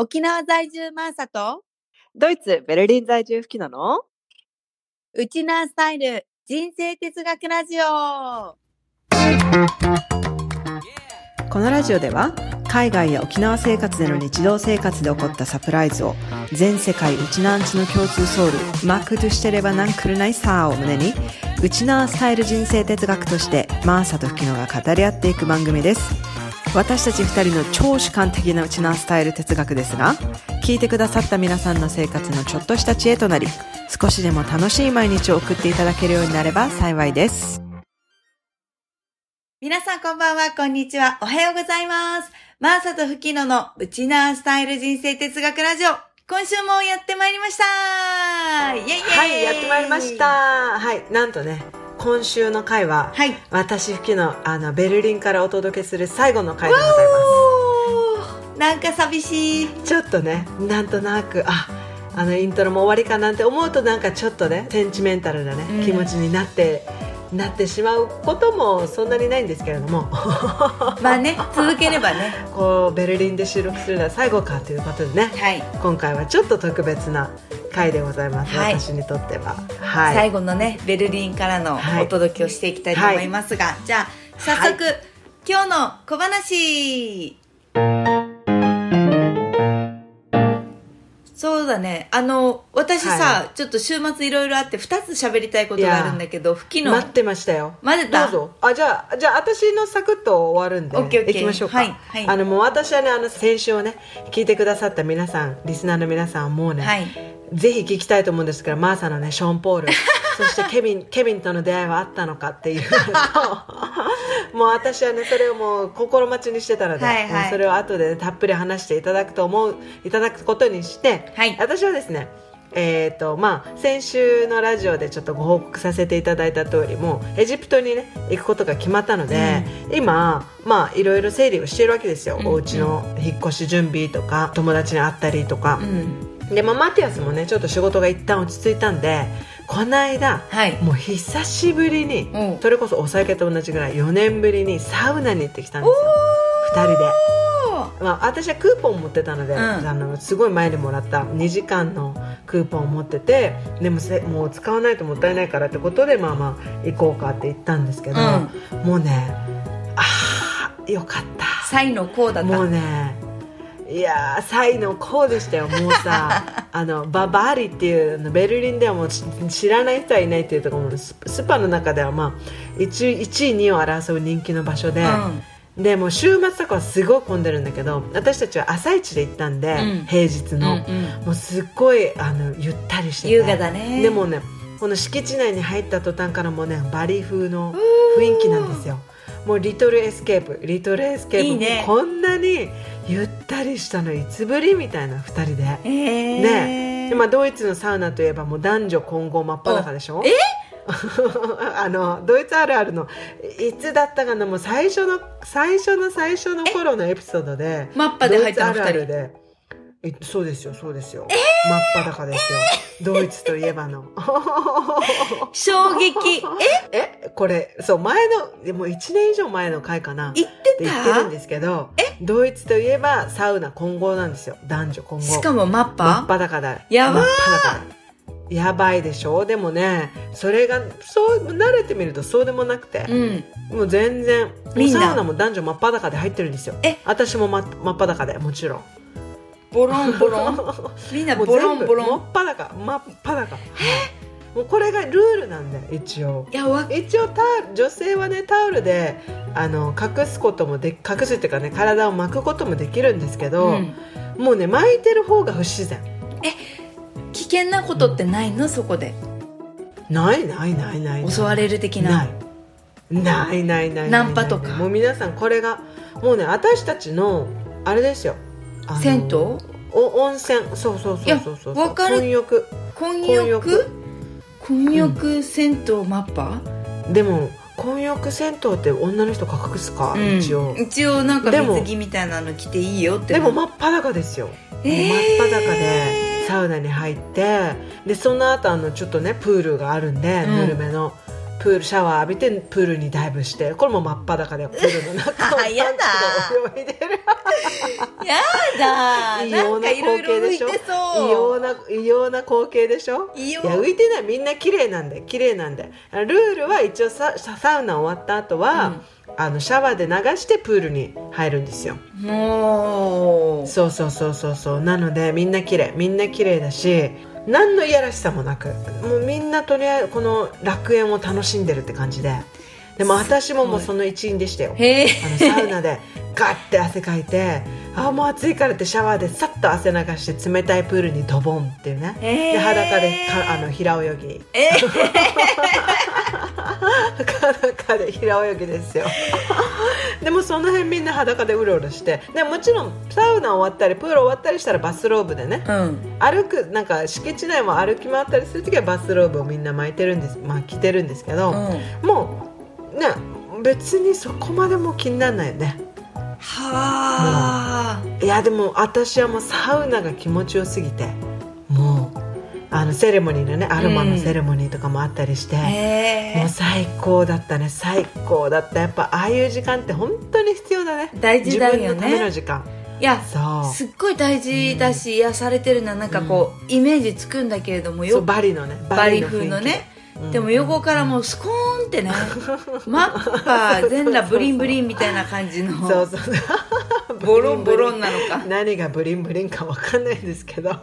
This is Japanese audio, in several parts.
沖縄在住マーサと？ドイツ、ベルリン在住吹きなの？ウチナースタイル人生哲学ラジオ。このラジオでは海外や沖縄生活での日常生活で起こったサプライズを全世界ウチナーンチの共通ソウルマックとしてればなんくるないさーを胸にウチナースタイル人生哲学としてマーサと吹きのが語り合っていく番組です私たち二人の超主観的なウチナースタイル哲学ですが聞いてくださった皆さんの生活のちょっとした知恵となり少しでも楽しい毎日を送っていただけるようになれば幸いです皆さんこんばんは、こんにちは、おはようございます。マーサとフキノのウチナースタイル人生哲学ラジオ。今週もやってまいりましたイェイイェイはい、やってまいりまし。た。はい、なんとね、今週の回は、はい。私吹きのあのベルリンからお届けする最後の回でございまおーなんか寂しい。す。ちょっとね、なんとなく、あ、あのイントロも終わりかなんて思うとなんかちょっとね、センチメンタルなね、うん気持ちになって。なってしまうこともそんなにないんですけれども。まあね、続ければね。こうベルリンで収録するのは最後かということでね。はい。今回はちょっと特別な回でございます、はい。私にとっては。はい。最後のねベルリンからのはい。お届けをしていきたいと思いますが、じゃあ早速、今日の小話そうだね。あの私さ、はちょっと週末いろいろあって2つ喋りたいことがあるんだけど吹きの。待ってましたよ。待ってたどうぞ。あじゃあじゃあ私のサクッと終わるんでオッケーオッケー。行きましょうか、はいはい。あのもう私はねあの先週をね聞いてくださった皆さんリスナーの皆さんはもうね、はいぜひ聞きたいと思うんですけどマーサのねショーン・ポール。そしてケビンケビンとの出会いはあったのかっていう もう私はねそれをもう心待ちにしてたので、はいはい。それを後で、ね、たっぷり話していただくと思ういただくことにして、はい。私はですねえーとまあ、先週のラジオでちょっとご報告させていただいた通りもうエジプトにね行くことが決まったので、今まあいろいろ整理をしているわけですよ、うん。お家の引っ越し準備とか友達に会ったりとか。う、んで、まあ、マティアスもねちょっと仕事が一旦落ち着いたんでこの間はい。もう久しぶりにうん。それこそお酒と同じぐらい4年ぶりにサウナに行ってきたんですよ。2人で。まあ、私はクーポン持ってたので、うん。あのすごい前にもらった2時間のクーポンを持っててでもせもう使わないともったいないからってことでまあまあ行こうかって言ったんですけど、もうねああよかった。サイのこうだった。もうねいやーサイのこうでしたよもうさ。あのババーリっていうベルリンではもう知知らない人はいないっていうところもススパの中ではまあ 1, 1位2位を争う人気の場所で、でもう週末とかはすごい混んでるんだけど私たちは朝一で行ったんで、うん。平日の、うんうん。もうすっごいあのゆったりしてて。優雅だね。でもねこの敷地内に入った途端からもうねバリ風の雰囲気なんですよもう little escape。little escape いいね。こんなにゆったりしたの。いつぶりみたいな2人で。えー、ね。でまあ、ドイツのサウナといえばもう男女混合真っ裸でしょ？え？あのドイツあるあるのいつだったかなもう最初の最初の最初の頃のエピソードでマッパで入ったのドイツあるあるでえそうですよそうですよ、真っ裸ですよ。ドイツといえばの。衝撃。え？これそう前のでも1年以上前の回かな。え言ってって言ってるんたですけどドイツといえばサウナ混合なんですよ。男女混合。しかもマッ真っパ裸だやばー！真っ裸だやばいでしょ？でもねそれがそう慣れてみるとそうでもなくて、うん。もう全然もうみんな？サウナも男女真っ裸で入ってるんですよ。え？私も真っ真っ裸でもちろんボロンボロン。みんなボロンボロン。もう全部真っ裸真っ裸。もうこれがルールなんだよ一応。いやわ一応タ女性はねタオルであの隠すこともで隠すっていうかね体を巻くこともできるんですけど、うん。もうね巻いてる方が不自然。危険なことってないの？そこで。ないないないないない。襲われる的な？ないないないない。ナンパとか？もう皆さんこれがもうね私たちのあれですよ銭湯？お温泉。そうそうそうそうそう。いやわかる。混浴。混混浴。浴混浴銭湯マッパ、でも混浴銭湯って女の人隠すか、うん。一応。一応なんか水着みたいなの着ていいよってでも真っ裸ですよ、えー。真っ裸でサウナに入ってでその後あのちょっとねプールがあるんで、うん。ぬるめのプールシャワー浴びてプールにダイブしてこれも真っ裸でプールの中を あやだ。泳いでる。やだ。異様な光景でしょ？異様な異様な光景でしょ？いや浮いてない。みんな綺麗なんで綺麗なんで。ルールは一応ササウナ終わった後は、あのシャワーで流してプールに入るんですよ。もう。そうそうそうそうそう。なのでみんな綺麗。みんな綺麗だし何のいやらしさもなくもうみんなとりあえずこの楽園を楽しんでるって感じで。でも私ももうその一員でしたよ。あのサウナでガッて汗かいてあもう暑いからってシャワーでさっと汗流して冷たいプールにドボンっていうね、で裸でかあの平泳ぎ。え裸で平泳ぎですよ。でもその辺みんな裸でうろうろして。でもちろんサウナ終わったりプール終わったりしたらバスローブでね。うん。歩くなんか敷地内も歩き回ったりする時はバスローブをみんな巻いてるんですまあ着てるんですけど、うん。もうね別にそこまでもう気にならないよね。はあ。いやでも私はもうサウナが気持ちよすぎてもうあのセレモニーのねアロマのセレモニーとかもあったりして、もうへえ最高だったね最高だった。やっぱああいう時間って本当に必要だね。大事だよね。自分のための時間。いやそう。すっごい大事だし、癒されてるのはなんかこう、イメージつくんだけれどもよバリのねバリ風のね、うんでも横からもうスコーンってね マッパ全裸ブリンブリンみたいな感じの。そうそうボロンボロンなのか。何がブリンブリンかわかんないですけど。そ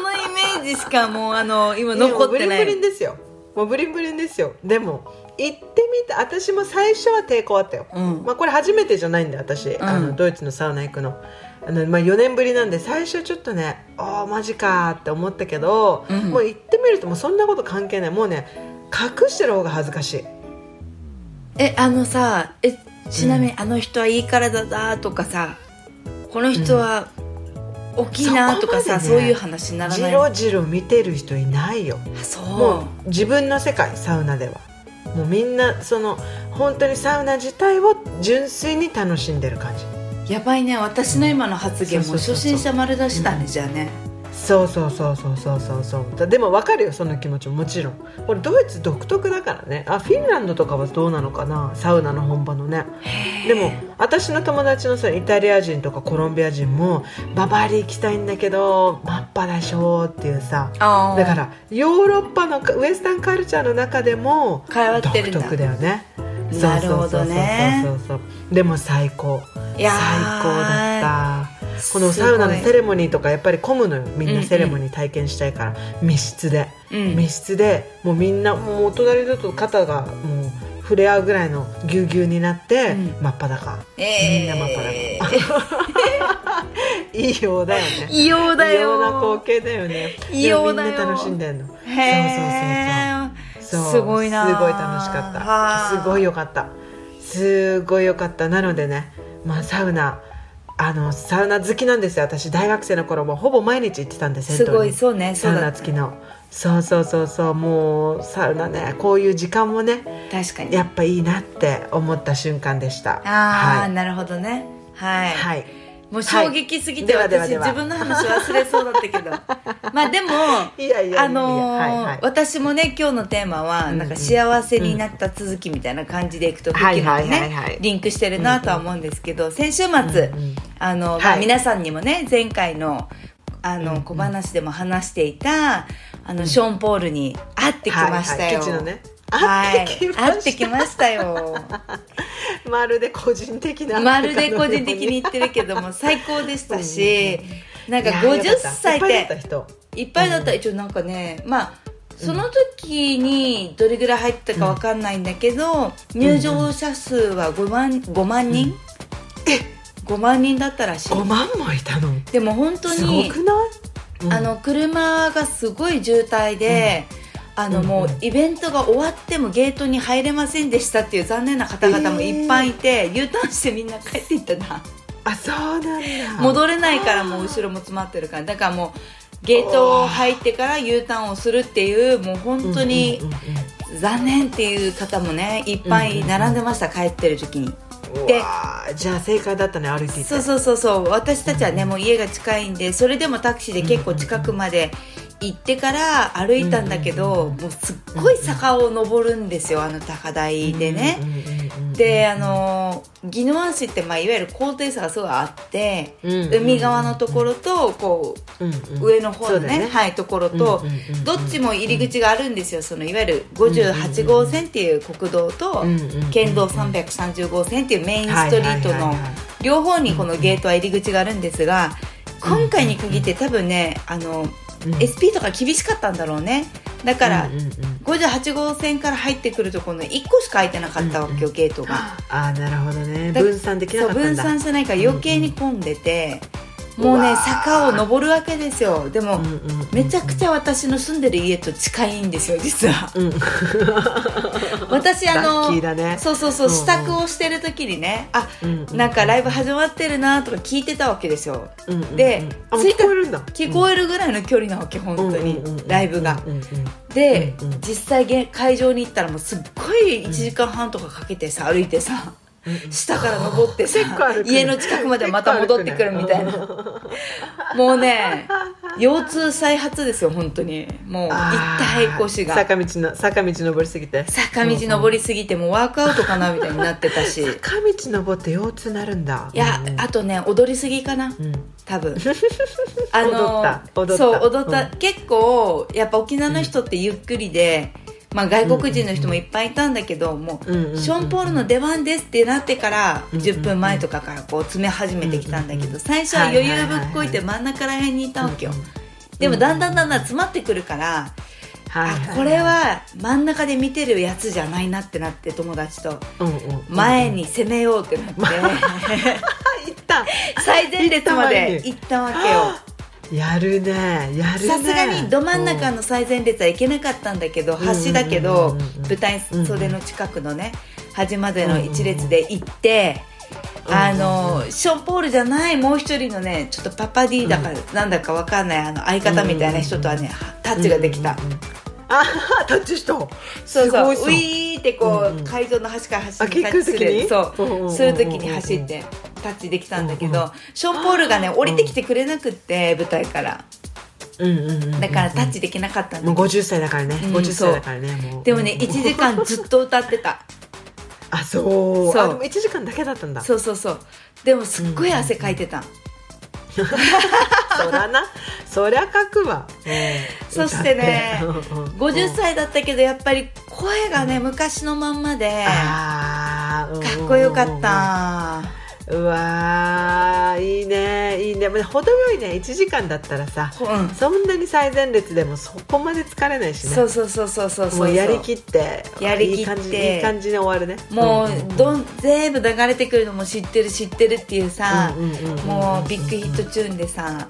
のイメージしかもうあの今残ってない。ブリンブリンですよ。もうブリンブリンですよ。でも行ってみた私も最初は抵抗あったよ、うん。まあ、これ初めてじゃないんで私、あのドイツのサウナ行くのあの、まあ、4年ぶりなんで最初ちょっとねああマジかって思ったけど、うん。もう行ってみるともうそんなこと関係ない。もうね隠してる方が恥ずかしい。えあのさえちなみに、あの人はいい体だとかさこの人は大きいなとかさ、そこまでねそういう話にならない？じろじろ見てる人いないよ。あそう。もう自分の世界サウナでは。もうみんなその本当にサウナ自体を純粋に楽しんでる感じやばいね私の今の発言も初心者丸出しだね、じゃあね。そうそうそうそうそうそう。そうだでも分かるよその気持ちも。もちろん。これドイツ独特だからね。あフィンランドとかはどうなのかな？サウナの本場のね。でも私の友達のそのイタリア人とかコロンビア人もババリ行きたいんだけどマッパでしょっていうさ。だからヨーロッパのウエスタンカルチャーの中でも変わってるんだ。独特だよねなるほどねそうそうそうそうそう。でも最高。最高だった。このサウナのセレモニーとかやっぱり混むのよ。みんなセレモニー体験したいから、密室で、うん。密室でもうみんなもうお隣だと肩がもう触れ合うぐらいのぎゅうぎゅうになって、うん。真っ裸、えー。みんな真っ裸。異様だよね。異様だよ。異様な光景だよね。異様だよ。みんな楽しんでんの。そうそうそうそうすごいなすごい楽しかはあった。すごいよかった。すごいよかった。なのでねまあサウナ。あのサウナ好きなんですよ。私大学生の頃もほぼ毎日行ってたんで銭湯にすごいそうねそサウナ付きの。そうそうそうそう。もうサウナねこういう時間もね確かに。やっぱいいなって思った瞬間でした。ああ、はい、なるほどね。はい、はい、もう衝撃すぎて、私はい。ではではでは自分の話忘れそうだったけど。まあでもあの私もね今日のテーマは、うんうん。なんか幸せになった続きみたいな感じでいくと、はいフッキーのはい。はいはいねリンクしてるなとは思うんですけど、先週末、うんうんあの、まあはい皆さんにもね前回のあの、うんうん。小話でも話していたあの、ショーン・ポールに会ってきましたよ、はい会ってきましたよ まるで個人的なまるで個人的に言ってるけども最高でしたし、なんか50歳ったいっぱいだったで人。いっぱいだった一応なんかねまあその時にどれぐらい入ったかわかんないんだけど、入場者数は5万 ,5 万人、5万人だったらしい。5万もいたの？でも本当すにごくない、うん。あの車がすごい渋滞で、あのもうイベントが終わってもゲートに入れませんでしたっていう残念な方々もいっぱいいて、U ターンしてみんな帰っていったな。あそうなんだ。戻れないからもう後ろも詰まってるからだからもうゲート入ってから U ターンをするっていうもう本当に残念っていう方もねいっぱい並んでました、帰ってる時に。うんでじゃあ正解だったね歩いて。そうそうそうそう。私たちはねもう家が近いんでそれでもタクシーで結構近くまで行ってから歩いたんだけど、もうすっごい坂を登るんですよあの高台でね、であの宜野湾市って、まあ、いわゆる高低差がすごいあって、海側のところとこう上の方のね,、ね。はい、ところと、どっちも入り口があるんですよそのいわゆる58号線っていう国道と、県道330号線っていうメインストリートの両方にこのゲートは入り口があるんですが今回に限って多分ねあの、うん。SP とか厳しかったんだろうね。だから、うんうんうん。58号線から入ってくるとこの1個しか開いてなかったわけよ、ゲートが。ああなるほどね。だ分散できなかった分散してないから余計に混んでて、もうね坂を登るわけですよ。でも、めちゃくちゃ私の住んでる家と近いんですよ実は。うん。私あのだね。そうそうそう支度をしてる時にねあなんかライブ始まってるなとか聞いてたわけですよ。で聞こえるんだ。聞こえるぐらいの距離なわけ本当に。ライブが。で、実際げ会場に行ったらもうすっごい1時間半とかかけてさ歩いてさ下から登ってさ家の近くまでまた戻ってくるみたいな。もうね腰痛再発ですよ本当に。もうあ痛ーい腰が。坂道の坂道登りすぎて。坂道登りすぎてもうワークアウトかなみたいになってたし。坂道登って腰痛なるんだ。いやうんうん。あとね踊りすぎかなうん。多分。あの踊った。踊った。そう踊った、うん。結構やっぱ沖縄の人ってゆっくりで、まあ、外国人の人もいっぱいいたんだけど、もう、ショーン・ポールの出番ですってなってから、うん10分前とかからこう詰め始めてきたんだけど、最初は余裕ぶっこいて真ん中ら辺にいたわけよ、でもだんだんだんだん詰まってくるから、あこれは真ん中で見てるやつじゃないなってなって友達と。前に攻めようってなって、あ 行った。最前列まで行ったわけよやるねやるね。さすがにど真ん中の最前列は行けなかったんだけど端だけうんど舞台袖の近くのね端までの一列で行ってうんあのショーン・ポールじゃないもう一人のねちょっとパパ D だかなんだかわかんないあの相方みたいな人とはねタッチができた。あタッチした。そうそう。ウすごいさィーってこう会場の端から端あに？タッチすキックの時にる。そう。んうんうんうんうそういう時に走ってタッチできたんだけうんうどショーン・ポールがね降りてきてくれなくって舞台から。うんうんうんうんだからタッチできなかったんだもうけど50歳だからね。うん。50歳だからね。もう。でもね1時間ずっと歌ってた。あそう。そう。あでも1時間だけだったんだ。そうそうそう。でもすっごい汗かいてた、そらな。そりゃ書くわ。そしてね歌って。うんうん50歳だったけどやっぱり声がね昔のまんまでかっこよかったうわーいいねいいね。まあ程よいね1時間だったらさうん。そんなに最前列でもそこまで疲れないしね。そうそうそうそうそうそうもうやりきってやりきって。いい感じいい感じに終わるね。もう、どん全部流れてくるのも知ってる知ってるっていうさ、もう big hit tune でさ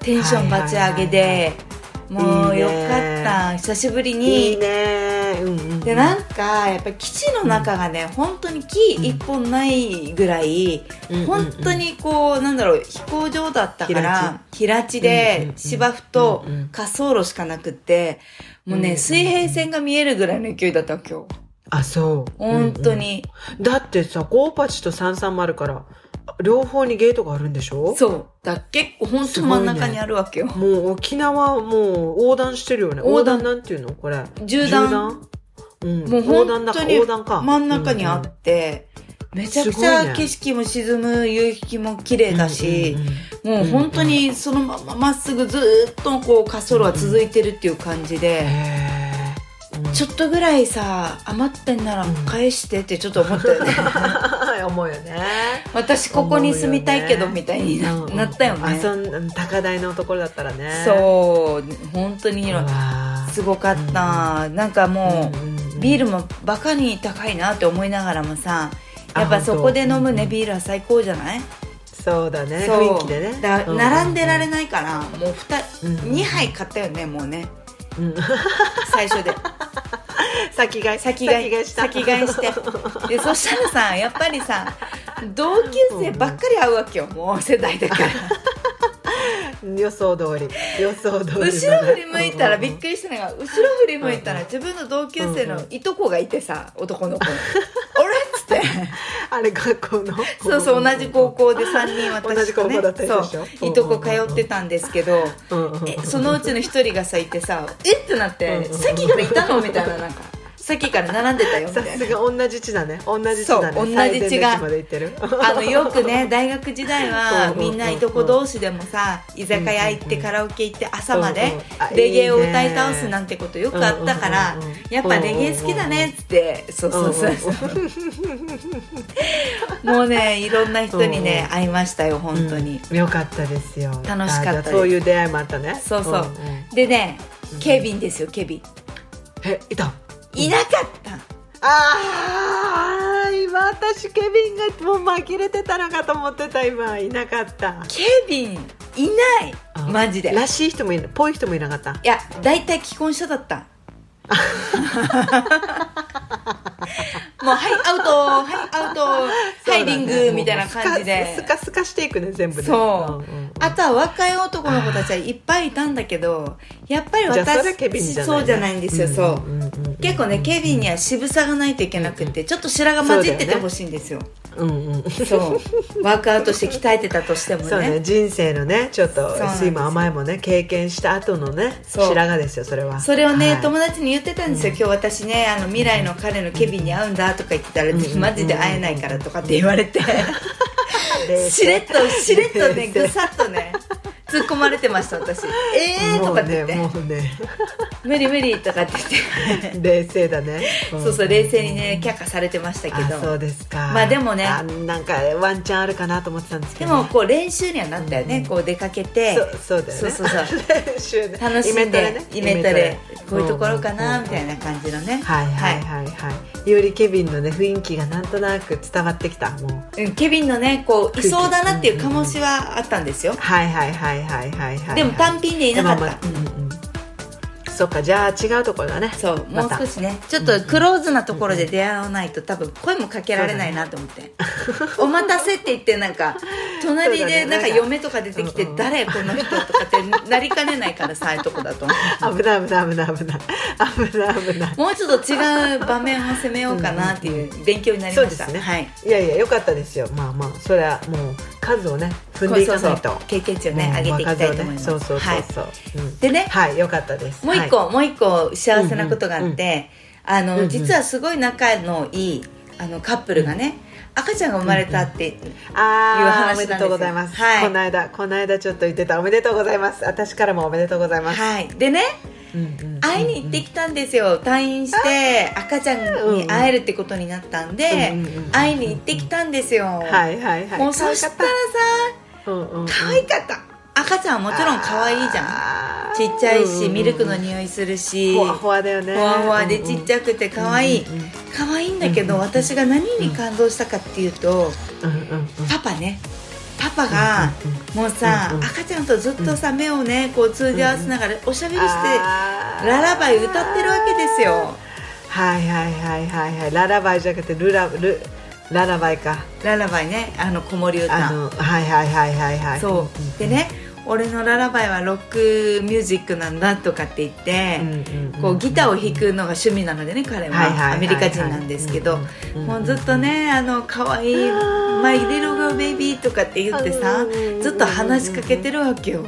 テンションバチ上げで、もういいねよかった。久しぶりに。いいね。うんうんでなんかやっぱり基地の中がね、本当に木一本ないぐらい、うん。本当にこうなんだろう飛行場だったから平地？うんうんでうん。芝生とうんうん。滑走路しかなくってもうね、うん水平線が見えるぐらいの勢いだったわ今日。あそう。本当に、うん。うんだってさゴーパチとサンサンもあるから両方にゲートがあるんでしょ？そう。だ結構本当真ん中にあるわけよ、もう沖縄はもう横断してるよね。横横断断なんていうの？これ。縦断。うん、もう横断だか本当に横断か真ん中にあって、めちゃくちゃ景色も沈む夕日も綺麗だし、もう本当にそのまままっすぐずーっとこう滑走路が続いてるっていう感じで、ちょっとぐらいさ余ってんなら返してってちょっと思ったよね 思うよね。私ここに住みたいけどみたいにな,、ったよね。あそん高台のところだったらね。そう本当にすごかった、なんかもう、うんうんうん。ビールもバカに高いなって思いながらもさやっぱあそこで飲むねビールは最高じゃない？そうだね。雰囲気でね。だうん並んでられないからもう 2,、うん2杯買ったよねもうね。うん。最初で 先買い先買いした先買いしてでそしたらさやっぱりさ同級生ばっかり会うわけよ。もう世代だから。予想通り。予想通り後ろ振り向いたらびっりくりしたのが後ろ振り向いたら自分の同級生のいとこがいてさ男の子の「あれ?」あれ学校の そうそう同じ高校で 3人私とね同じ高校だったでしょ？いとこ通ってたんですけど、うんうんうんえそのうちの一人がさいてさ「え？っ?」てなって「さっきからいたの?」みたいななんか「さっきから並んでたよ」みさたいな。すが同じ地だね。同じ地だね。そう同じ地が最前列まで行ってる。あのよくね大学時代は うんうんうんみんないとこ同士でもさ居酒屋行ってカラオケ行って朝までうんうん。あレゲエを歌い倒すなんてことよくあったからうんうんうんうんやっぱレゲエ好きだねっつって。そうそうそう もうねいろんな人にね会いましたよ本当に。うん。よかったですよ。楽しかったです。あじゃあそういう出会いもあったね。そうそう。でねケビンですよケビン。えいたいなかった。ああ今私ケビンがもう紛れてたのかと思ってた今。いなかった。ケビンいない。あマジで。いらしい人もいなぽい人もいなかった。や大体既婚者だった。もうはいアウト。はいアウト、ハイリングみたいな感じで。スカスカしていくね全部ね。そう、んんん。あとは若い男の子たちはいっぱいいたんだけどやっぱり私そうじゃないんですよ、そう、結構ねケビンには渋さがないといけなくてちょっと白が混じっててほしいんですよ。うんうんそう。ワークアウトして鍛えてたとしてもね。人生のねちょっと酸いも甘いもね経験した後のね白髪ですよそれは。それをね、はい。友達に言ってたんですよ、今日私ねあの未来の彼のケビンに会うんだとか言ってたら、んマジで会えないからとかって言われて。しれっとしれっとねぐさっとね突っ込まれてました私。えーとかって言って、もうね。無理無理とかって言って。冷静だね。そうそう冷静にね却下されてましたけど。あそうですか。まあでもね。あなんかワンチャンあるかなと思ってたんですけでどね、もこう練習にはなったよね、こう出かけて。そうそうだよね。そうそうそう。練習ね。楽しんでイメトレね。イメトレ。こういうところかうんうんうんなみたいな感じのね。はいはいはいはい。よりケビンのね雰囲気がなんとなく伝わってきたもう。うんケビンのねこういそうだなっていう醸しはあったんですよ、はいはいはいはいはいはいでも単品でいなかった、まあまあうんうんそっかじゃあ違うところだね。そうもう少しね。ちょっとクローズなところで出会わないと多分声もかけられないなと思って「お待たせ」って言ってなんか 隣でなんか嫁とか出てきてうんうん「誰この人」とかってなりかねないからさああいうとこだと危ない危ない危ない危ない。危ない危ない。もうちょっと違う場面を攻めようかなっていう勉強になりました。そうですね。はい。いやいや良かったですよ。まあまあそれはもう数をね踏んでいかないと。経験値をね上げていきたいと思います、でね。はい良かったです。もう一個、はい。もう一個幸せなことがあって、あの、実はすごい仲のいいあのカップルがね、赤ちゃんが生まれたって、いう話なんですよ。おめでとうございます、はい。この間この間ちょっと言ってたおめでとうございます。私からもおめでとうございます、はい。でねうんうんうん会いに行ってきたんですよ。退院して赤ちゃんに会えるってことになったんで、うんうんうん会いに行ってきたんですよ、はいはいはい。もうそしたらさうんうんうん。可愛かった赤ちゃんはもちろん可愛いじゃん。ちっちゃいし、ミルクの匂いするし。ほわほわだよね。ほわほわでちっちゃゃくて可愛い、うんうんうん。可愛いんだけど、私が何に感動したかっていうと、パパね。パパが、もうさ、赤ちゃんとずっとさ、目をねこう通じ合わせながらおしゃべりして、ララバイ歌ってるわけですよ。はいはいはいはいはいララバイじゃなくてルラルララバイか。ララバイね。あの子守歌。あのはいはいはいはいはい。そう、でね俺のララバイはロックミュージックなんだとかって言って、こうギターを弾くのが趣味なのでね彼は。アメリカ人なんですけどもうずっとねあの可愛いマイリルゴベイビーとかって言ってさうんずっと話しかけてるわけよ。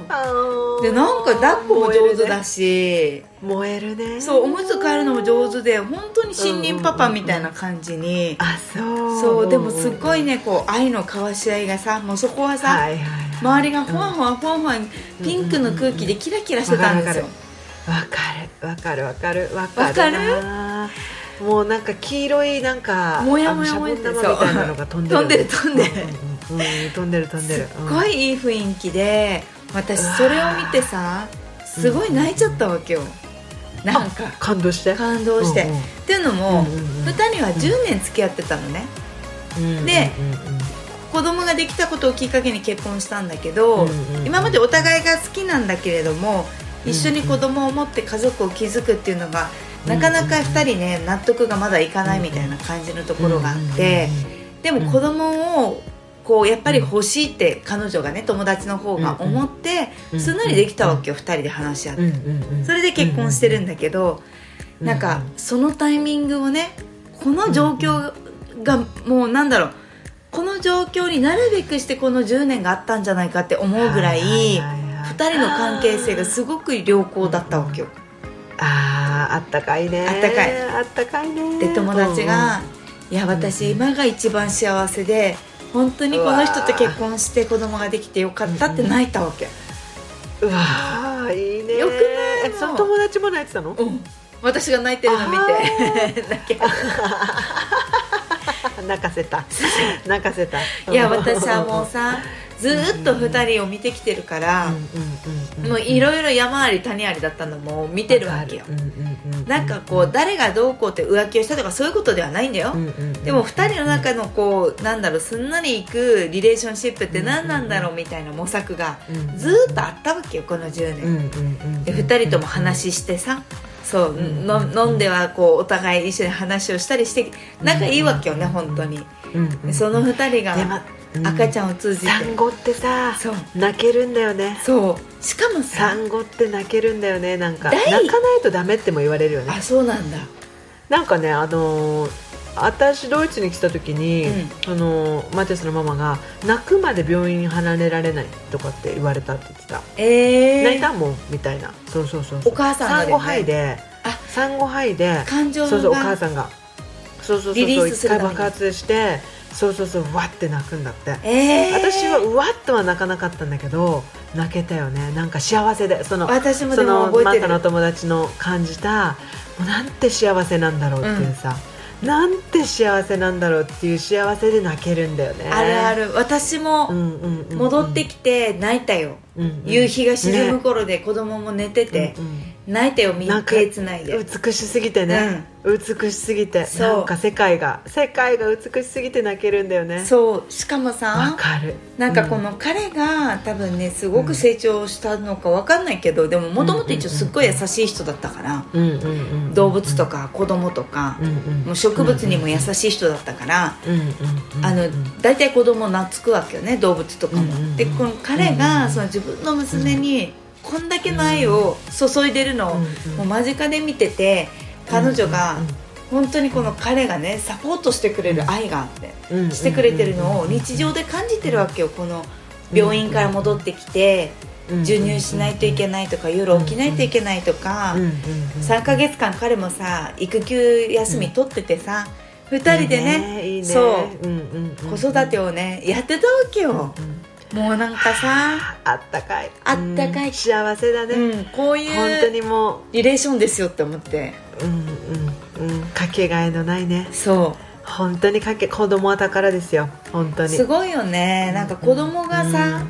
でなんか抱っこも上手だし。燃えるね。そうおむつ替えるのも上手で本当に新任パパみたいな感じに。あそう。そうでもすっごいねこう愛の交わし合いがさもうそこはさ、はいはい周りがふわふわふわふわピンクの空気でキラキラしてたんですよ、わかるわかる。わかる。わかる。わかる？なもうなんか黄色いなんかもやもやもや。みたいなのが飛んでる。飛んでる飛んでる。うんうんうん飛んでる飛んでするっごいいい雰囲気で私それを見てさすごい泣いちゃったわけよ。なんか。あ感動して。感動して、うんうんっていうのも、うんうんうん。2人は10年付き合ってたのね、うんでうんうんうん子供ができたことをきっかけに結婚したんだけど、うんうんうん。今までお互いが好きなんだけれども一緒に子供を持って家族を築くっていうのが、なかなか2人ね納得がまだいかないみたいな感じのところがあって、でも子供をこうやっぱり欲しいって彼女がね友達の方が思って、うんすんなりできたわけよ2人で話し合って、それで結婚してるんだけど、なんかそのタイミングをねこの状況がもうなんだろうこの状況になるべくしてこの10年があったんじゃないかって思うぐらいはいはいはいはい。2人の関係性がすごく良好だったわけよ。あああったかいね。あったかい。あったかいね。で友達が「いや私今が一番幸せで本当にこの人と結婚して子供ができてよかった」って泣いたわけ。うわーいいね。よくないえその友達も泣いてたの？うん。私が泣いてるの見て。泣け 泣かせた。泣かせた。いや私はもうさずーっと2人を見てきてるから、もういろいろ山あり谷ありだったのも見てるわけよ、なんかこう誰がどうこうって浮気をしたとかそういうことではないんだよ、でも2人の中のこうなんだろうすんなりいくリレーションシップって何なんだろうみたいな模索がずーっとあったわけよこの10年、で2人とも話してさそう、の飲んではこうお互い一緒に話をしたりして仲いいわけよね本当に、でその2人が赤ちゃんを通じて、産後ってさ泣けるんだよね。そう。しかもさ産後って泣けるんだよね。なんか大泣かないとダメっても言われるよね。あそうなんだなんかねあのー私ドイツに来た時に、うん。そのマティスのママが泣くまで病院に離れられないとかって言われたって言ってた、えー、泣いたもんみたいな。そうそうそうお母さんがね。産後肺で。あ。産後肺で。感情が。そうそうお母さんが。そうそうそうそう。一回爆発してそうそうそうわって泣くんだって。えー、私はうわっとは泣かなかったんだけど泣けたよね。なんか幸せでその私もそでも覚えてる。のマタの友達の感じたもうなんて幸せなんだろうっていうさ、なんて幸せなんだろうっていう幸せで泣けるんだよね。あるある。私もうんうんうん戻ってきて泣いたよ、うんうん。夕日が沈む頃で子供も寝てて、うんうん泣いたよ手つないで。美しすぎてね、美しすぎて。そう。なんか世界が。世界が美しすぎて泣けるんだよね。そう。しかもわさかる。なんかこの彼が多分ねすごく成長したのかわかんないけどでももともと一応すっごい優しい人だったから。うんうんうん動物とか子供とかうんうんもう植物にも優しい人だったからうんうんうんあの大体子供懐くわけよね動物とかも、うんうんうん。でこの彼がその自分の娘にこんだけの愛を注いでるのをうんもう間近で見てて彼女が本当にこの彼がねサポートしてくれる愛があってうんしてくれてるのを日常で感じてるわけよ。この病院から戻ってきて授乳しないといけないとか夜起きないといけないとかうんうんうん3ヶ月間彼もさ育休休み取っててさ2人でねそう。子育てをねやってたわけよもうなんかさあったかい。あったかい。うん。幸せだね、うんこう本当いうにもリレーションですよって思って。ううんうんうん。かけがえのないね。そ本当にかけ子供は宝ですよ。本当に。うすごいよね。なんか子供がさ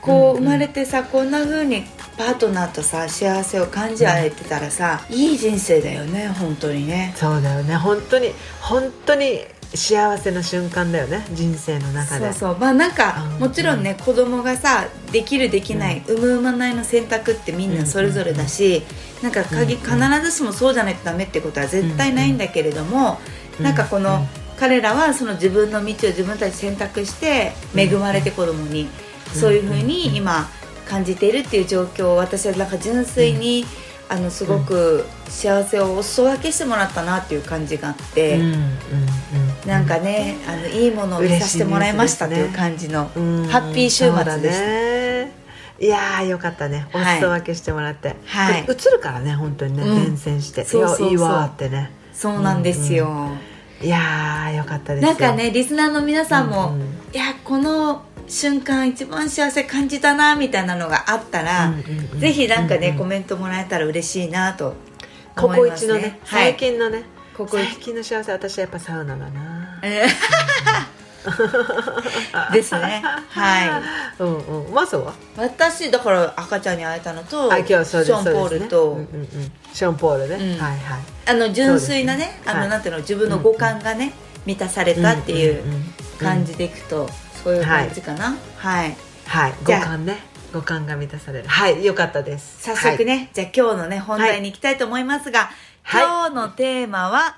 こう生まれてさこんな風にパートナーとさ幸せを感じ合えてたらさいい人生だよね本当にね。そうだよね。本当に本当に幸せな瞬間だよね人生の中で。そうそう。まあなんかうん。もちろんね子供がさできるできない、産む産まないの選択ってみんなそれぞれだし、なんか鍵必ずしもそうじゃないとダメってことは絶対ないんだけれども、うん。なんかこの、彼らはその自分の道を自分たち選択して恵まれて子供に、そういうふうに今感じているっていう状況を私はなんか純粋に、あのすごく幸せをお裾分けしてもらったなっていう感じがあって。うんうんうん。なんかね、あのいいものを見させてもらいましたという感じの、うん。ハッピー週末でしいやーよかったね。おはい裾分けしてもらって、はい。映るからね本当にね、うん。伝染して。そういやいいわーってね。そうなんですよ。いやーよかったですなんかね、リスナーの皆さんも、うんうん。いや、この瞬間一番幸せ感じたな、みたいなのがあったら、ぜひなんかね、コメントもらえたら嬉しいなとこ思いますね。こ一のねはい。最。近のね、ここ一最近の幸せ私はやっぱサウナだな。えーですね。はい。うんうん。マソは？私、だから赤ちゃんに会えたのと、あ今日そうですショーン・ポールと、ショーン・ポールね、うん。はいはい。あの純粋なねあの、はいなんていうの自分の五感がね、満たされたっていううんうんうん。感じでいくと、そういう感じかな。はい、はい。五感ね。五感が満たされる。はい。よかったです。早速ね、じゃあ今日のね本題に行きたいと思いますが、はい。今日のテーマは、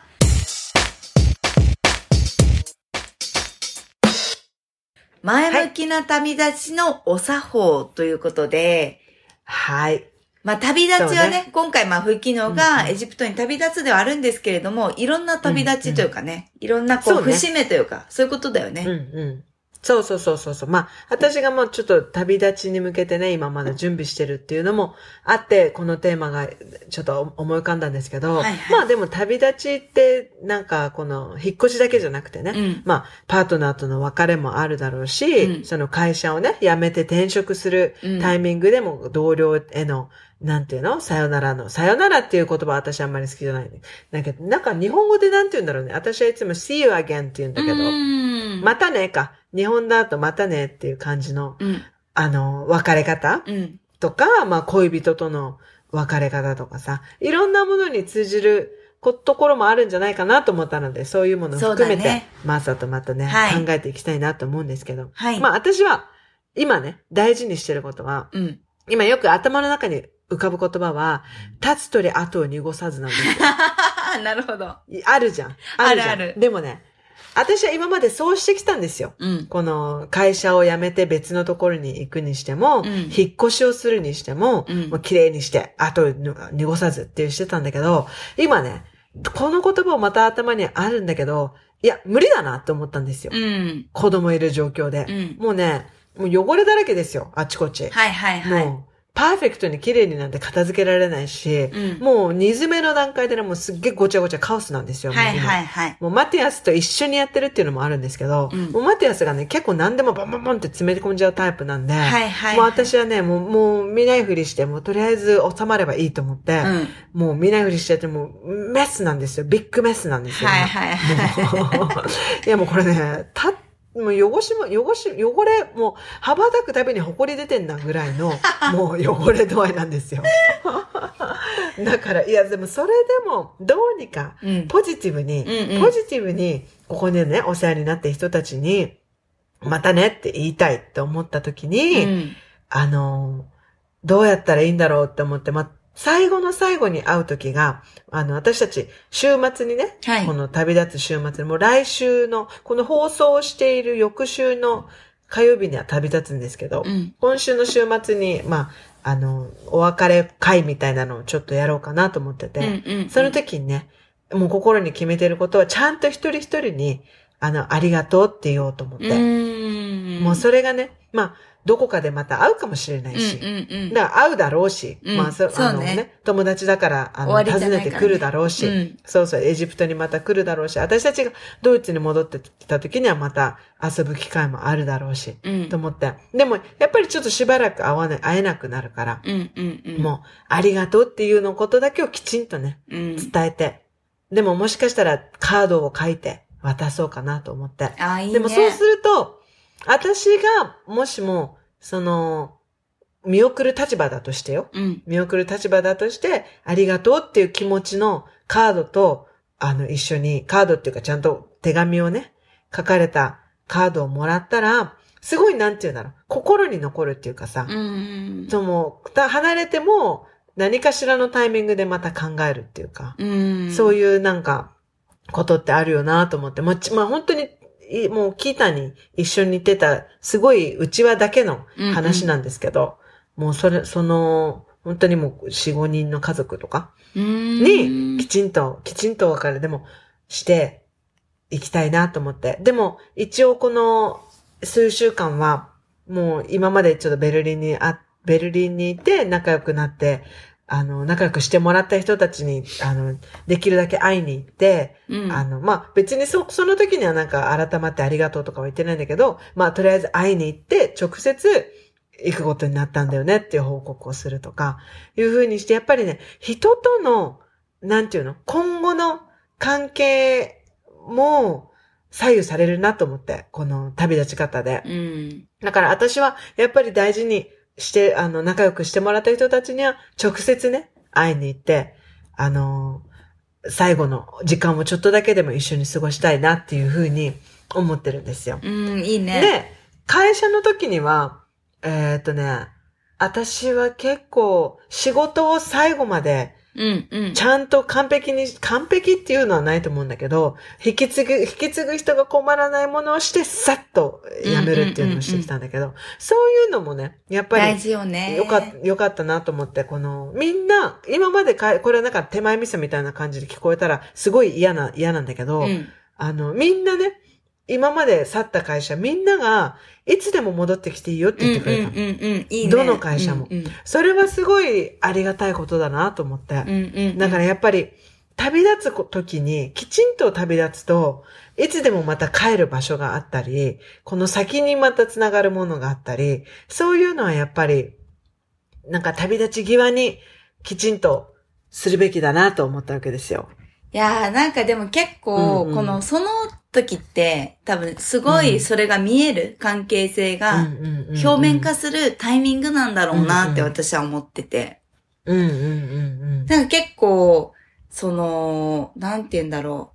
前向きな旅立ちのお作法ということで、はい、はいまあ、旅立ちはね、ね。今回、まあ、吹きのがエジプトに旅立つではあるんですけれども、いろんな旅立ちというかね、いろんなこう、節目というか、そういうことだようんね。うん。そうそうそうそうそう。まあ、私がもうちょっと旅立ちに向けてね、今まだ準備してるっていうのもあって、このテーマがちょっと思い浮かんだんですけど、はいはいまあでも旅立ちって、なんかこの、引っ越しだけじゃなくてね、うんまあ、パートナーとの別れもあるだろうし、うんその会社をね、辞めて転職するうんタイミングでも同僚への、なんていうの？さよならの。さよならっていう言葉は私あんまり好きじゃない。だけど、なんか日本語でなんて言うんだろうね。私はいつも see you again って言うんだけど、うんまたねか。日本だとまたねっていう感じの、うん。あの、別れ方？うん。とか、まあ恋人との別れ方とかさ、いろんなものに通じることころもあるんじゃないかなと思ったので、そういうものを含めて、ねマーサとまたね、はい考えていきたいなと思うんですけど。はい。まあ私は、今ね、大事にしてることは、うん。今よく頭の中に浮かぶ言葉は、立つ鳥後を濁さずなんですよ。なるほど。るじゃん。あるじゃん。あるあるでもね、私は今までそうしてきたんですよ。うん。この会社を辞めて別のところに行くにしても、うん引っ越しをするにしても、うんもう綺麗にして、あと濁さずっていうしてたんだけど、今ね、この言葉をまた頭にあるんだけど、いや、無理だなって思ったんですよ。うん。子供いる状況で。うん。もうね、もう汚れだらけですよ、あっちこっち。はいはいはい。もう、パーフェクトに綺麗になんて片付けられないし、うんもう二詰めの段階でね、もうすっげえごちゃごちゃカオスなんですよ。はい今はいはい。もうマティアスと一緒にやってるっていうのもあるんですけど、うんもうマティアスがね、結構何でもバンバンバンって詰め込んじゃうタイプなんで、はいはい。もう私はね、もう、もう見ないふりして、もうとりあえず収まればいいと思って、うん。もう見ないふりしちゃって、もうメスなんですよ。ビッグメスなんですよ。はいはいはい。いやもうこれね、た、もう汚しも、汚し、汚れ、もう羽ばたくたびに埃出てんだぐらいの、もう汚れ度合いなんですよ。だから、いやでもそれでも、どうにか、うん。ポジティブに、うんうんポジティブに、ここでね、お世話になった人たちに、またねって言いたいって思った時に、うん。あの、どうやったらいいんだろうって思って、ま、最後の最後に会う時が、あの、私たち、週末にね、はいこの旅立つ週末に、もう来週の、この放送をしている翌週の火曜日には旅立つんですけど、うん。今週の週末に、まあ、あの、お別れ会みたいなのをちょっとやろうかなと思ってて、うんうん。その時にね、もう心に決めてることは、ちゃんと一人一人に、あの、ありがとうって言おうと思って。うん。もうそれがね、まあ、どこかでまた会うかもしれないし、うんうんうん。だから会うだろうし、うんまあそ、そうねあのね、友達だから、あの、終わりじ訪ねねてくるだろうし、うんそうそう、エジプトにまた来るだろうし、私たちがドイツに戻ってきた時にはまた遊ぶ機会もあるだろうし、うんと思って。でも、やっぱりちょっとしばらく会わない、会えなくなるから、うんうんうん。もう、ありがとうっていうのことだけをきちんとね、うん。伝えて、でももしかしたらカードを書いて渡そうかなと思って。あ、いいね。でもそうすると、私がもしも、その、見送る立場だとしてよ。うん。見送る立場だとして、ありがとうっていう気持ちのカードと、あの、一緒に、カードっていうかちゃんと手紙をね、書かれたカードをもらったら、すごいなんていうんだろう、心に残るっていうかさ、うんうん。その、た離れても、何かしらのタイミングでまた考えるっていうか、うん。そういうなんか、ことってあるよなと思って、もうち、まあ本当に、いもうキータに一緒に行ってた、すごい内輪だけの話なんですけど、もうそれ、その、本当にもう4、5人の家族とかうん。に、きちんと、きちんと別れでもしていきたいなと思って。でも、一応この数週間は、もう今までちょっとベルリンにあ、ベルリンにいて仲良くなって、あの、仲良くしてもらった人たちに、あの、できるだけ会いに行って、うん。あの、まあ、別にそ、その時にはなんか改まってありがとうとかは言ってないんだけど、まあ、とりあえず会いに行って、直接行くことになったんだよねっていう報告をするとか、いう風にして、やっぱりね、人との、なんていうの、今後の関係も左右されるなと思って、この旅立ち方で。うん。だから私はやっぱり大事にして、あの、仲良くしてもらった人たちには直接ね、会いに行って、あの、最後の時間をちょっとだけでも一緒に過ごしたいなっていうふうに思ってるんですよ。うん、いいね。で、会社の時には、えーっとね、私は結構仕事を最後までうんうん。ちゃんと完璧に、完璧っていうのはないと思うんだけど、引き継ぐ、引き継ぐ人が困らないものをして、さっとやめるっていうのをしてきたんだけど、そういうのもね、やっぱ大り、事よね。よかった、よかったなと思って、この、みんな、今までかい、これはなんか手前味噌みたいな感じで聞こえたら、すごい嫌な、嫌なんだけど、うん。あの、みんなね、今まで去った会社、みんなが、いつでも戻ってきていいよってうんうん言ってくれたの。うんうん。いいね。どの会社もうんうんそれはすごいありがたいことだなと思って。うんうん。だからやっぱり、旅立つ時に、きちんと旅立つと、いつでもまた帰る場所があったり、この先にまた繋がるものがあったり、そういうのはやっぱり、なんか旅立ち際にきちんとするべきだなと思ったわけですよ。いやーなんかでも結構、うんうんこの、その時って、多分すごいそれが見える関係性が、表面化するタイミングなんだろうなってうんうん私は思ってて。うんうんうんなんか結構、その、なんて言うんだろ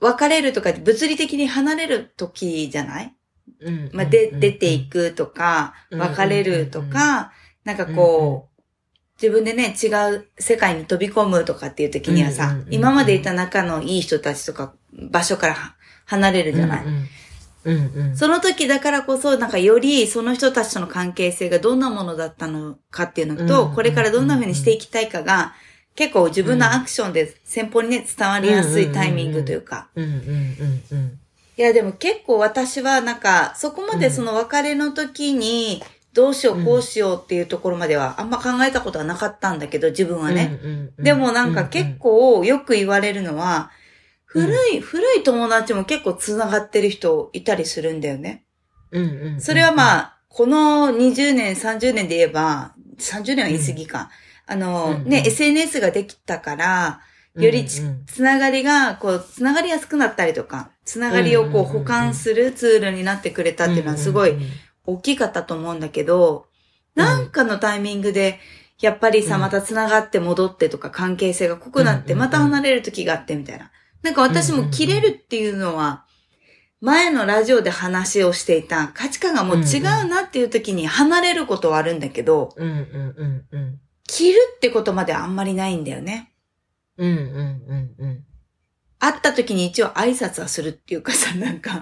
う。別れるとか物理的に離れる時じゃない？うん。まあ、で、出ていくとか、うん別れるとか、なんかこう、自分でね、違う世界に飛び込むとかっていう時にはさうんうんうんう、ん。今までいた仲のいい人たちとか、場所から離れるじゃない、うんうんうん。その時だからこそ、なんかよりその人たちとの関係性がどんなものだったのかっていうのと、うんこれからどんな風にしていきたいかが、結構自分のアクションで先方にね、伝わりやすいタイミングというか。いや、でも結構私はなんか、そこまでその別れの時に、どうしよう、こうしようっていうところまではあんま考えたことはなかったんだけど、自分はね。でもなんか結構よく言われるのは、古い、古い友達も結構繋がってる人いたりするんだよね。うんうんうん、それはまあ、この20年、30年で言えば、30年は言い過ぎか。あの、うんね、SNS ができたから、よりちうんうんつながりが、こう、つながりやすくなったりとか、つながりをこううんうんうんうん保管するツールになってくれたっていうのはすごいうんうん。大きかったと思うんだけど、なんかのタイミングで、やっぱりさ、うん。またつながって戻ってとか関係性が濃くなって、うんうんうん。また離れる時があってみたいな。なんか私も切れるっていうのは、前のラジオで話をしていた価値観がもう違うなっていう時に離れることはあるんだけど、うんうんうんうん。切るってことまであんまりないんだよね。うんうんうんうん。会った時に一応挨拶はするっていうかさ、なんか、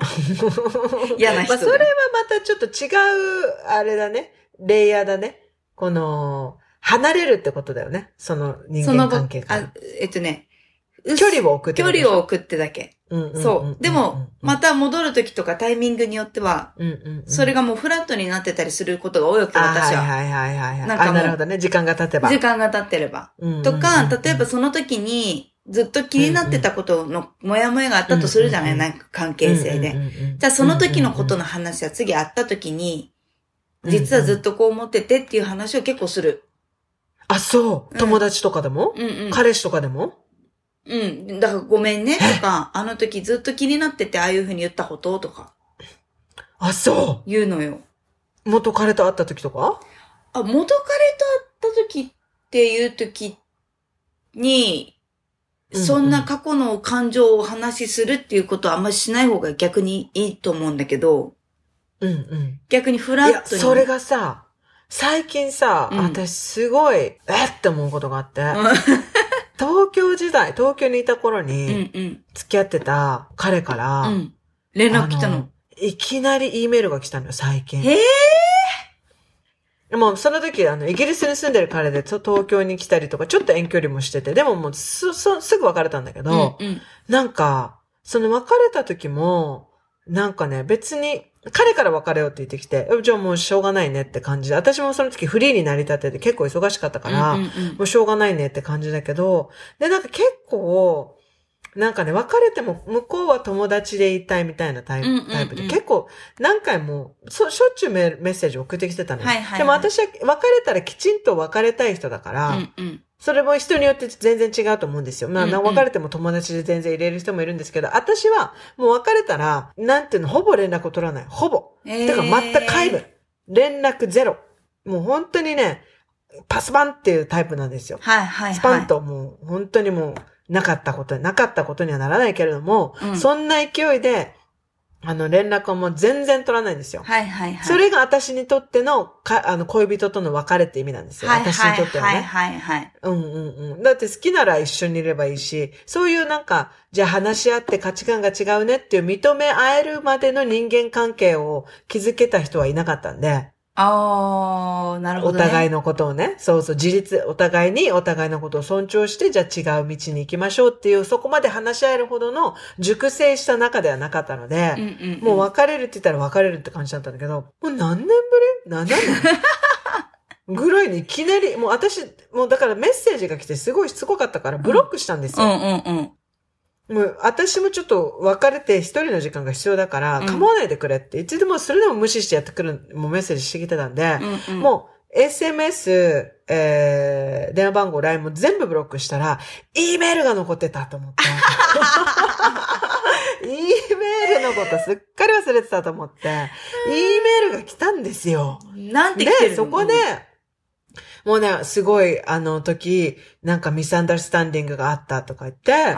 嫌な人まあ、それはまたちょっと違う、あれだね。レイヤーだね。この、離れるってことだよね。その人その間関係からあ。、えっとね、距離を置くって距離を置くってだけ。そう。でも、ま、た戻る時とかタイミングによっては、それがもうフラットになってたりすることが多いわけ、あ私は。はいはいはいはいはい。なんかなるほどね。時間が経てば。時間が経ってれば。とか、例えばその時に、ずっと気になってたことのモヤモヤがあったとするじゃない、なんか関係性で。じゃあその時のことの話は次会った時に、実はずっとこう思っててっていう話を結構する。あ、そう。うん友達とかでも、うんうん。彼氏とかでも？うん。だからごめんねとか、あの時ずっと気になっててああいう風に言ったこととかあ、そ言うのよ。う。元彼と会った時とか？あ、元彼と会った時っていう時に、そんな過去の感情をお話しするっていうことはあんまりしない方が逆にいいと思うんだけど、うんうん。逆にフラットに。それがさ、最近さ、うん私すごい、えって思うことがあって、東京時代、東京にいた頃うん、にうん、付き合ってた彼から、うん。連絡来たの？いきなり E メールが来たのよ、最近。へでも、その時、あの、イギリスに住んでる彼で、と東京に来たりとか、ちょっと遠距離もしてて、でももうす、す、すぐ別れたんだけど、うん、うん。なんか、その別れた時も、なんかね、別に、彼から別れようって言ってきて、えじゃあもうしょうがないねって感じ。で、私もその時フリーになり立てて結構忙しかったから、もうしょうがないねって感じだけど、で、なんか結構、なんかね、別れても向こうは友達でいたいみたいなタイプ,、で、結構何回もそしょっちゅうメメッセージ送ってきてたのよ。はいはいはい。でも私は別れたらきちんと別れたい人だから、うん、うん。それも人によって全然違うと思うんですよ。まあ、別れても友達で全然入れる人もいるんですけど、私はもう別れたら、なんていうの、ほぼ連絡を取らない。ほぼ。えてか全く皆無。連絡ゼロ。もう本当にね、パスバンっていうタイプなんですよ。はいはいはい。スパンともう本当にもうなかったこと、なかったことにはならないけれども、うんそんな勢いであの、連絡をもう全然取らないんですよ。はいはいはい。それが私にとっての、か、あの、恋人との別れって意味なんですよ。はい私にとってはね。はいはいはい。うんうんうん。だって好きなら一緒にいればいいし、そういうなんか、じゃあ話し合って価値観が違うねっていう認め合えるまでの人間関係を築けた人はいなかったんで、あー、なるほど、ね。お互いのことをね、そうそう、自立、お互いにお互いのことを尊重して、じゃあ違う道に行きましょうっていう、そこまで話し合えるほどの熟成した中ではなかったので、うんうん、うん。もう別れるって言ったら別れるって感じだったんだけど、もう何年ぶり ?7 年？ぐらいにいきなり、もう私、もうだからメッセージが来てすごいしつこかったからブロックしたんですよ。うんうんうん。もう私もちょっと別れて一人の時間が必要だから、うん。構わないでくれって、いつでもそれでも無視してやってくる、もうメッセージしてきてたんで、うんうん、もう SMS、えー、電話番号、LINE も全部ブロックしたら、E メールが残ってたと思って。E メールのことすっかり忘れてたと思って、E メールが来たんですよ。なんて来てるで、のそこで、もうね、すごい、あの時、なんかミスアンダースタンディングがあったとか言って、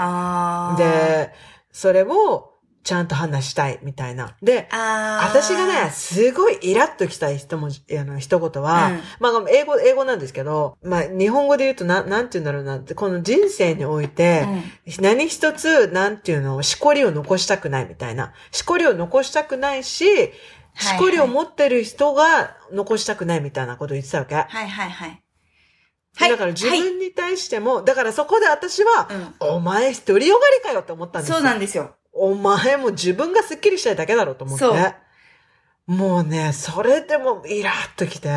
で、それをちゃんと話したいみたいな。で、私がね、すごいイラッときた一文字、あの、一言は、うんまあ、英語、英語なんですけど、まあ、日本語で言うとな、なんて言うんだろうなって、この人生において、うん何一つ、なんていうの、しこりを残したくないみたいな。しこりを残したくないし、しこりを持ってる人が残したくないみたいなことを言ってたわけ。はいはいはい。はい。だから自分に対しても、だからそこで私は、うんお前独りよがりかよって思ったんですよ。そうなんですよ。お前も自分がスッキリしたいだけだろうと思って。そうもうね、それでもイラッときて、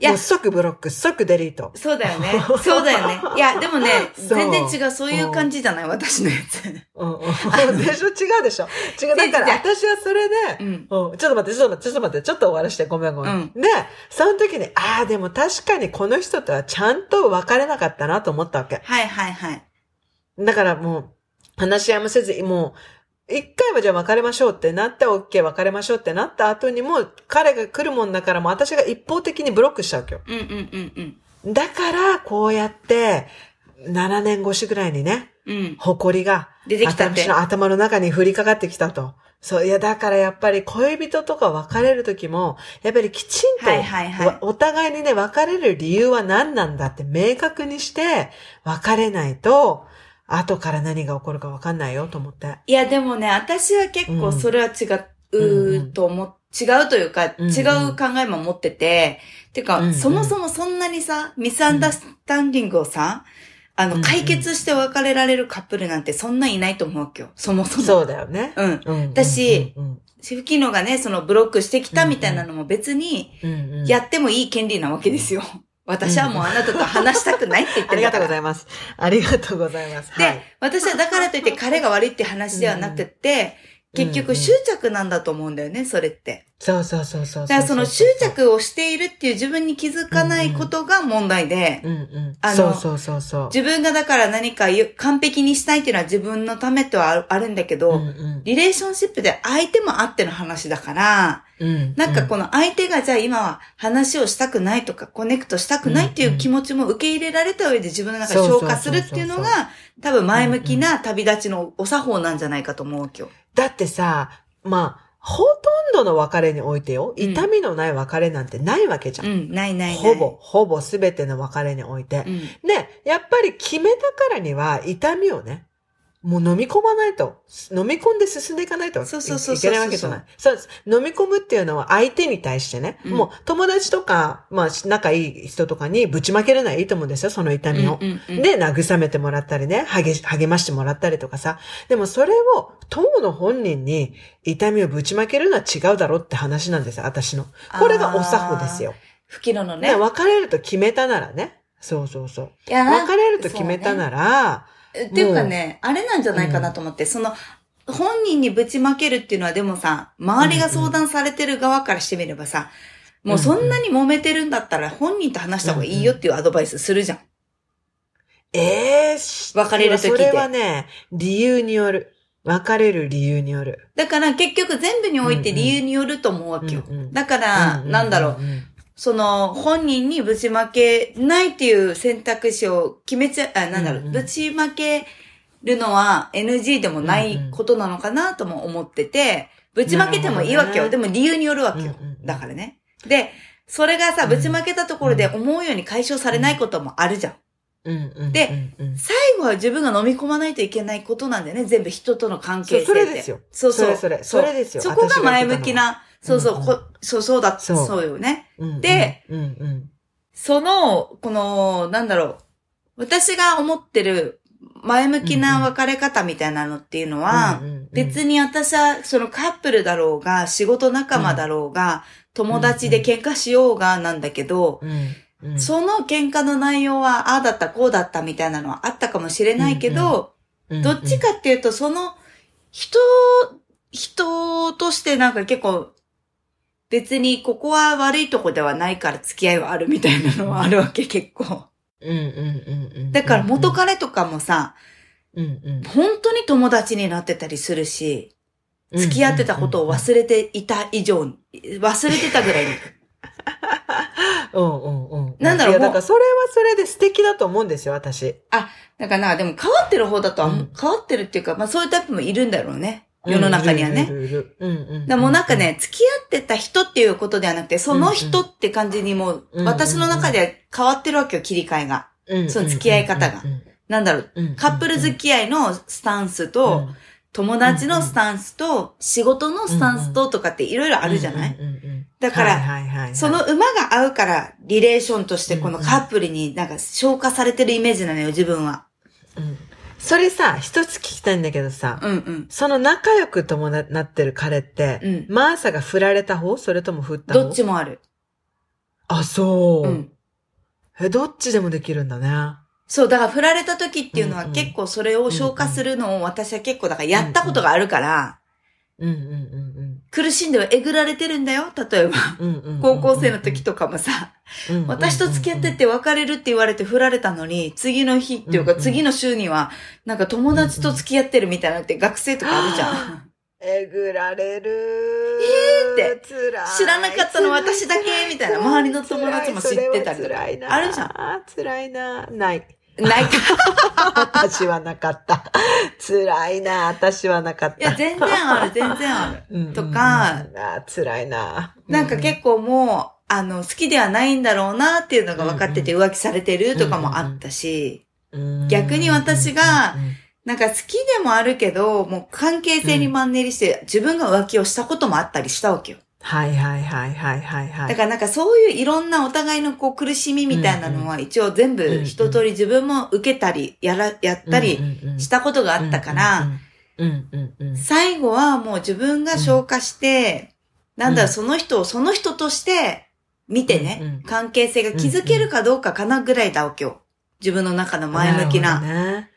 いや即ブロック、即デリート。そうだよね。そうだよね。いや、でもね、全然違う。そういう感じじゃない私のやつ。うんうん、でしょ？違うでしょ？違う。だから私はそれで、うん。うん、ちょっと待って、ちょっと待って、ちょっと待って、ちょっと終わらして、ごめんごめん。うで、その時に、ああ、でも確かにこの人とはちゃんと別れなかったなと思ったわけ。はいはいはい。だからもう、話し合いもせず、もう、一回はじゃあ別れましょうってなって、OK 別れましょうってなった後にも、彼が来るもんだからもう私が一方的にブロックしちゃうわけよ。うんうんうんうん。だから、こうやって、7年越しぐらいにね、うん。誇りが、出てきた私の頭の中に降りかかってきたと。そう、いや、だからやっぱり恋人とか別れる時も、やっぱりきちんと、はいはいはいわお互いにね、別れる理由は何なんだって明確にして、別れないと、後から何が起こるか分かんないよと思って。いや、でもね、私は結構それは違うと思っ、違うというか、うんうん違う考えも持ってて、てか、うんうんそもそもそんなにさ、ミスアンダースタンディングをさ、あの、うんうん解決して別れられるカップルなんてそんないないと思うわけよ。そもそも。そうだよね。うん。うん。だしうんシフキノがね、そのブロックしてきたみたいなのも別に、うんうんうんやってもいい権利なわけですよ。私はもうあなたと話したくないって言ってありがとうございいます。ありがとうございます。で、はい。私はだからといって彼が悪いって話ではなくって、うん結局うんうん執着なんだと思うんだよね、それって。そうそうそうそうう。だからその執着をしているっていう自分に気づかないことが問題で、うんうん。あのそうそうそうそう。自分がだから何かゆ完璧にしたいっていうのは自分のためとはあるあるんだけど、うんうんリレーションシップで相手もあっての話だから、うんなんかこの相手がじゃあ今は話をしたくないとかコネクトしたくないっていう気持ちも受け入れられた上で自分の中で消化するっていうのが多分前向きな旅立ちのお作法なんじゃないかと思うわけよ。だってさ、まあ、ほとんどの別れにおいてよ、うん痛みのない別れなんてないわけじゃ。うんん、ないないない。ほぼ、。ほぼすべての別れにおいてう。ん。で、やっぱり決めたからには痛みをね、もう飲み込まないと、飲み込んで進んでいかないといそうそうそういけないわけじゃない。そうです。飲み込むっていうのは相手に対してね、うんもう友達とか、まあ仲いい人とかにぶちまけるのはいいと思うんですよ、その痛みを。で、慰めてもらったりね、励励ましてもらったりとかさ。でもそれを、友の本人に痛みをぶちまけるのは違うだろうって話なんですよ、私の。これがお作法ですよ。吹きののね。ね、別れると決めたならね。そうそうそう。別れると決めたなら、っていうかね、あれなんじゃないかなと思って、その、本人にぶちまけるっていうのはでもさ、周りが相談されてる側からしてみればさ、もうそんなに揉めてるんだったら本人と話した方がいいよっていうアドバイスするじゃん。ええー、別れる時って。それはね、理由による。別れる理由による。だから結局全部において理由によると思うわけよ。うんうんだから、なんだろう、んその、本人にぶちまけないっていう選択肢を決めちゃ、あ、なんだろう、うんうんぶちまけるのは NG でもないことなのかなとも思ってて、ぶちまけてもいいわけよ。ねでも理由によるわけよ。うんうんうんだからね。で、それがさ、うんぶちまけたところで思うように解消されないこともあるじゃん。で最後は自分が飲み込まないといけないことなんだよね。全部人との関係性それですよそうそう。それそれそれですよそこが前向きな、そうそう、うんうん。こそうそうだ、そう。そうよね。うんで、うんうん。その、この、なんだろう。私が思ってる前向きな別れ方みたいなのっていうのは、うんうんうん別に私はそのカップルだろうが、仕事仲間だろうが、友達で喧嘩しようがなんだけど、うんうん。その喧嘩の内容は、ああだった、こうだったみたいなのはあったかもしれないけど、うんうん。どっちかっていうと、その、人、人としてなんか結構、別にここは悪いとこではないから付き合いはあるみたいなのはあるわけ、結構。うんうんうんうんだから元彼とかもさ、うんうん本当に友達になってたりするし、付き合ってたことを忘れていた以上に、忘れてたぐらいに。うんうんうん。なんだろういやだからそれはそれで素敵だと思うんですよ、私。だからなんかでも変わってる方だとは、うん変わってるっていうか、まあそういうタイプもいるんだろうね。世の中にはね。いるいるいるうん。うん。だからもうなんかね、付き合ってた人っていうことではなくて、その人って感じにもう、私の中では変わってるわけよ、切り替えが。その付き合い方が。なんだろう、カップル付き合いのスタンスと、友達のスタンスと、仕事のスタンスととかっていろいろあるじゃない、だからその馬が合うから、リレーションとしてこのカップルになんか消化されてるイメージなのよ、自分は。うんそれさ、一つ聞きたいんだけどさ、うんうん。その仲良く友達なってる彼って、うんマーサが振られた方？それとも振った方？どっちもある。あ、そう、うん。え、どっちでもできるんだね。そう、だから振られた時っていうのはうんうん結構それを消化するのを私は結構だからやったことがあるから、うんうんうん苦しんではえぐられてるんだよ、例えば。高校生の時とかもさ、私と付き合ってて別れるって言われて振られたのに、次の日っていうか次の週には、なんか友達と付き合ってるみたいなのって学生とかあるじゃん。えぐられる。えーって。知らなかったの私だけみたいな。周りの友達も知ってたりとか。辛いな。あるじゃん。辛いな。ない。ないか。私はなかった。辛いな私はなかった。いや、全然ある、全然ある。うんうんうんとか、あ辛いななんか結構もう、あの、好きではないんだろうなっていうのが分かってて浮気されてるとかもあったし、構逆に私がなんか好きでもあるけど、もう関係性にマンネリして自分が浮気をしたこともあったりしたわけよ。はいはいはいはいはいはい。だからなんかそういういろんなお互いのこう苦しみみたいなのは一応全部一通り自分も受けたり、やら、やったりしたことがあったから、最後はもう自分が消化して、なんだその人をその人として見てね、関係性が築けるかどうかかなぐらいだわけよ。自分の中の前向きな。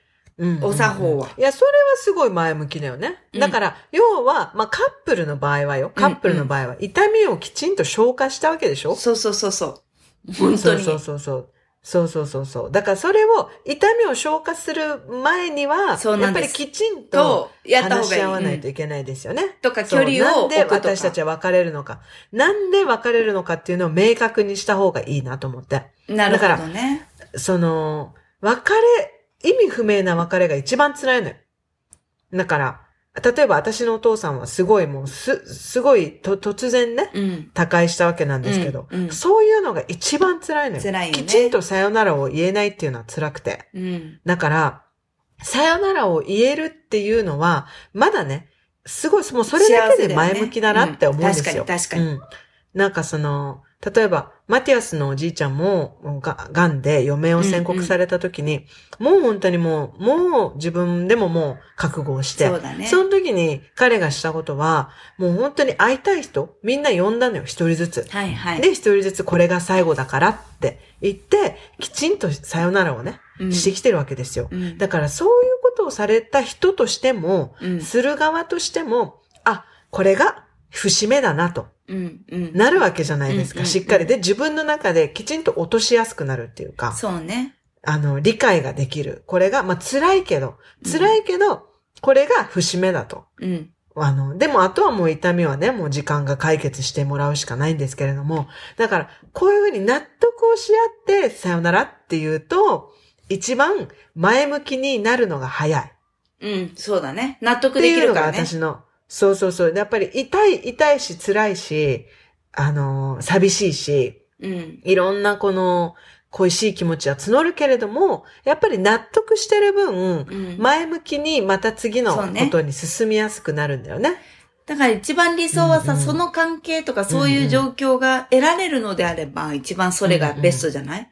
お作法はいや、それはすごい前向きだよね。うんだから、要は、まあ、カップルの場合はよ。カップルの場合は、痛みをきちんと消化したわけでしょ？そうそうそうそう。本当に。そうそうそうそう。そうそうそう。だからそれを、痛みを消化する前には、やっぱりきちんとと、やった方話し合わ。ないといけないですよね。とか距離そうなんで。私たちは別れるのか。なんで別れるのかっていうのを明確にした方がいいなと思って。なるほどね。その、別れ、意味不明な別れが一番辛いのよ。だから、例えば私のお父さんはすごいもうす、すごいと突然ね、うん。他界したわけなんですけど、うんうんそういうのが一番辛いのよ。辛いよねきちんとさよならを言えないっていうのは辛くて。うん。だから、さよならを言えるっていうのは、まだね、すごい、もうそれだけで前向きだなって思うんですよ。よねうん確かに確かにうんなんかその、例えば、マティアスのおじいちゃんも、もうが、癌で余命を宣告された時に、もう本当にもう、もう自分でももう覚悟をして、そうだね。その時に彼がしたことは、もう本当に会いたい人、みんな呼んだのよ、一人ずつ。はいはい。で、一人ずつこれが最後だからって言って、きちんとさよならをね、うんしてきてるわけですよ。うんだからそういうことをされた人としても、うんする側としても、あ、これが節目だなと。なるわけじゃないですか、しっかり。で、自分の中できちんと落としやすくなるっていうか、そうね。あの、理解ができる。これが、まあ、辛いけど、辛いけど、これが節目だと。うん。あの、でもあとはもう痛みはね、もう時間が解決してもらうしかないんですけれども、だから、こういうふうに納得をし合って、さよならっていうと、一番前向きになるのが早い。うん。そうだね。納っ得ていうのができるからね。私の、そうそうそう。やっぱり痛い、痛いし辛いし、あの、寂しいし、うん。いろんなこの恋しい気持ちは募るけれども、やっぱり納得してる分、うん。前向きにまた次のことに進みやすくなるんだよね。だから一番理想はさ、うんうんその関係とかそういう状況が得られるのであれば、一番それがベストじゃない、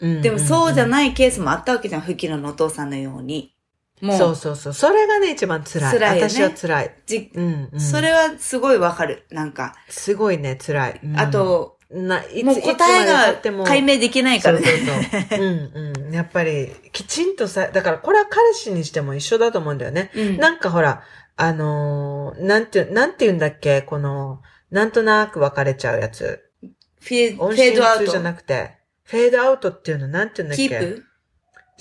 うんでもそうじゃい。ないケースもあったわけじゃん、フキノのお父さんのように。もう、そうそうそう。それがね、一番辛い。辛いよね私は辛い。じうん、うん。それはすごいわかる。なんか、すごいね、辛い。うんあ、と、な、いつもう答えが解明明できないからね。そうそうそう。うんうん。やっぱり、きちんとさ、だからこれは彼氏にしても一緒だと思うんだよね。うんなんかほら、あのーなんて、なんて言うんだっけ？この、なんとなく別れちゃうやつ。フェフ音ェードアウト。じゃなくて、フェードアウトっていうのなんて言うんだっけ？キープ？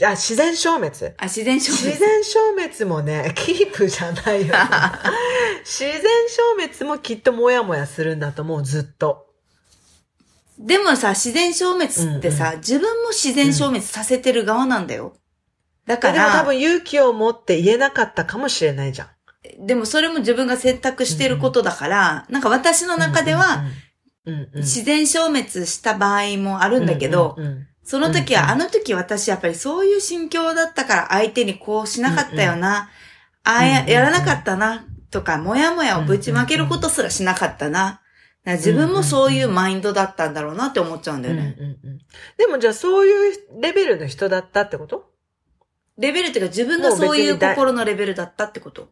あ、自然消滅。あ、自然消滅。自然消滅もね、キープじゃないよ。自然消滅もきっともやもやするんだと思う、ずっと。でもさ、自然消滅ってさ、自分も自然消滅させてる側なんだよ。だかでも多ら、分勇気を持って言えなかったかもしれないじゃん。でもそれも自分が選択してることだから、なんか私の中では、うんうん、うんうん自然消滅した場合もあるんだけど、うんうんその時うんうん。は、あの時私やっぱりそういう心境だったから相手にこうしなかったよな、ああやうん。うんやらなかったな、とか、もやもやをぶちまけることすらしなかったな。自分もそういうマインドだったんだろうなって思っちゃうんだうんうんよね。うん。でもじゃあそういうレベルの人だったってこと？レベルっていうか自分がそういう心のレベルだったってこと。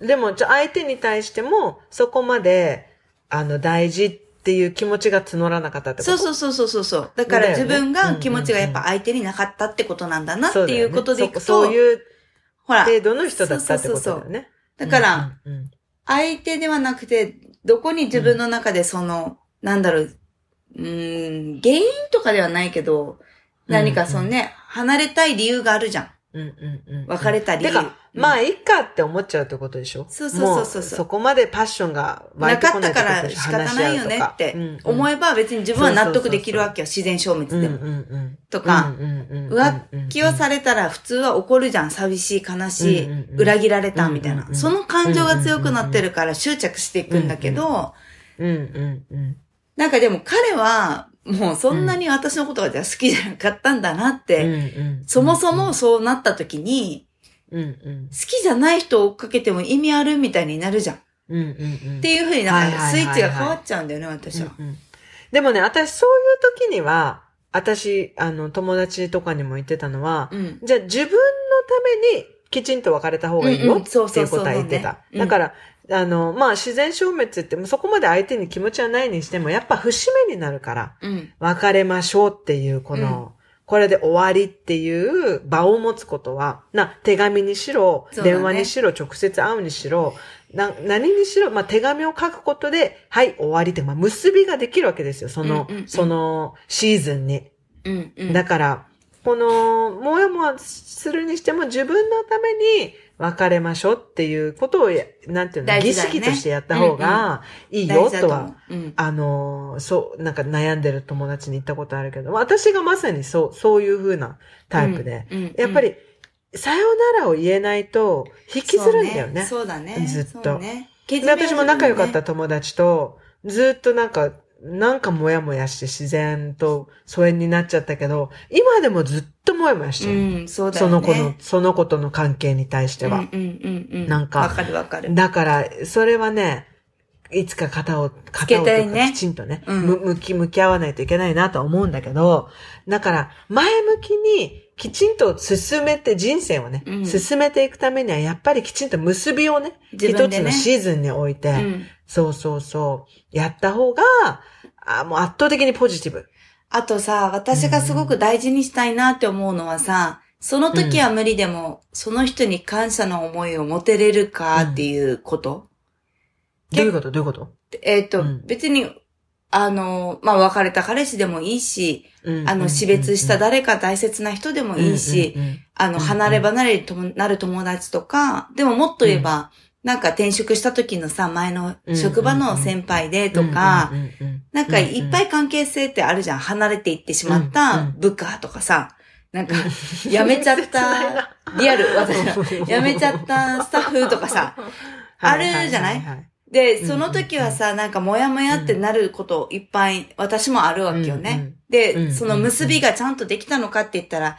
でもじゃあ相手に対してもそこまであの大事っていう気持ちが募らなかったってこと？そうそうそうそうそう。だから自分が気持ちがやっぱ相手になかったってことなんだなっていうことでいくと、そそういう程度の人だったってことだよね。だから、うんうんうん。相手ではなくて、どこに自分の中でその、なんだろう、うーん、原因とかではないけど、何かそのね、離れたい理由があるじゃん。うんうんうん。別れた理由てか、うん。まあ、いいかって思っちゃうってことでしょ？そうそうそうそうもそこまでパッションが湧ないかったてこないってから仕方ないよねって思えば別に自分は納得できるわけよ。自然消滅でも。うんうんうんとか浮気をされたら普通は怒るじゃん。寂しい、悲しいうんうんう、ん裏切られたみたいな。その感情が強くなってるから執着していくんだけど、うんうんうん。なんかでも彼は、もうそんなに私のことがじゃあ好きじゃなかったんだなって、そもそもそうなった時に、うんうん好きじゃない人を追っかけても意味あるみたいになるじゃん。っうんうんうんていう風になんかスイッチが変わっちゃうんだよね、私は。うんうんでもね、私そういう時には、私、あの、友達とかにも言ってたのは、うん。じゃあ自分のためにきちんと別れた方がいいよっていううそそうことは言ってた。うんだから、あの、まあ、自然消滅って、もうそこまで相手に気持ちはないにしても、やっぱ節目になるから、うん。別れましょうっていう、この、これで終わりっていう場を持つことは、な、手紙にしろ、電話にしろ、直接会うにしろ、な、何にしろ、まあ、手紙を書くことで、はい、終わりって、まあ、結びができるわけですよ、その、うんうんうんそのシーズンに。うん。うん。だから、この、もやもやするにしても自分のために別れましょうっていうことをや、なんていうの、ね式としてやった方がいいよとは、と思う。うん。あの、そう、なんか悩んでる友達に言ったことあるけど、私がまさにそう、そういう風なタイプで、うん、うんやっぱ、り、さよならを言えないと引きずるんだよね。そうだね。ずっとね。で私も仲良かったと。友達と、ずっとなんか、なんかもやもやして自然と疎遠になっちゃったけど、今でもずっともやもやしてうる。ん、そうだよね。その子の、その子との関係に対しては。うんうんうんうん。なんかわかるわかる。だから、それはね、いつか肩を、肩をきちんとね、うんむ向き、向き合わないといけないなとは思うんだけど、だから、前向きに、きちんと進めて、人生をね、うん進めていくためには、やっぱりきちんと結びをね、一ねのシーズンにおいて、うん。そうそうそう、やった方が、あもう圧倒的にポジティブ。あとさ、私がすごく大事にしたいなって思うのはさ、その時は無理でも、その人に感謝の思いを持てれるかっていうこと。どういうこと？どういうこと？えっ、と、うん。別に、あの、まあ、別れた彼氏でもいいし、うん。あの、死別した誰か大切な人でもいいし、うんうんうんあの、うん離れ離れになる友達とか、でももっと言えば、なんか転職した時のさ、前の職場の先輩でとか、なんかいっぱい関係性ってあるじゃん。離れていってしまったん部下とかさ、なんか、辞めちゃった、リアル、私。が、辞めちゃったスタッフとかさ、あるじゃない？はははで、その時はさ、なんかモヤモヤってなることいっぱい私もあるわけよね。で、うんその結びがちゃんとできたのかって言ったら、うん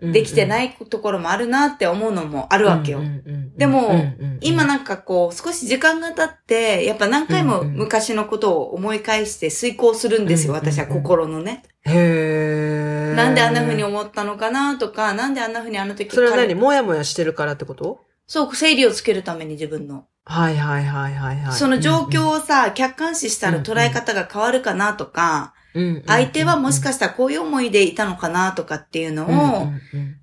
できてないところもあるなって思うのもあるわけよ。うんうんうんでもうんうんうん今なんかこう、少し時間が経って、やっぱ何回もうんうん昔のことを思い返して遂行するんですよ、うんうんうん。私は心のね。へー。なんであんな風に思ったのかなとか、なんであんな風にあの時それは何？彼もやもやしてるからってこと？そう、整理をつけるために自分の。はいはいはいはいはい。その状況をさ、客観視したら捉え方が変わるかなとか、うん、相手はもししかしたらこういう思いでいたのかなとかっていうのを、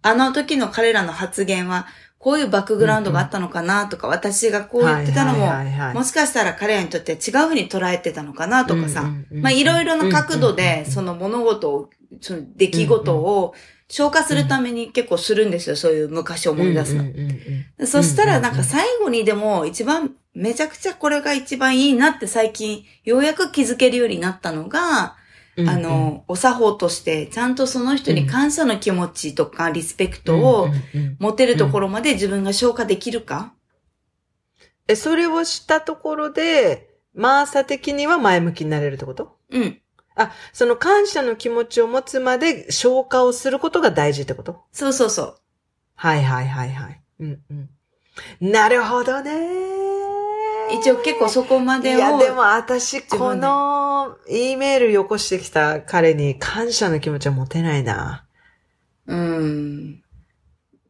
あの時の彼らの発言は、こういうバックグラウンドがあったのかなとか、私がこう言ってたのも、もしかしたら彼らにとって違う風に捉えてたのかなとかさ、まあいろいろな角度で、その物事を、その出来事を消化するために結構するんですよ、そういう昔を思い出すの。そしたらなんか最後にでも一番、めちゃくちゃこれが一番いいなって最近ようやく気づけるようになったのが、あの、お作法として、ちゃんとその人に感謝の気持ちとか、リスペクトを持てるところまで自分が消化できるか、え、それをしたところで、マーサ的には前向きになれるってこと？うん。あ、その感謝の気持ちを持つまで消化をすることが大事ってこと？そうそうそう。はいはいはいはい。うんうん。なるほどね。一応結構そこまでを。いや、でも私、この、E メールよこしてきた彼に感謝の気持ちは持てないな。うん。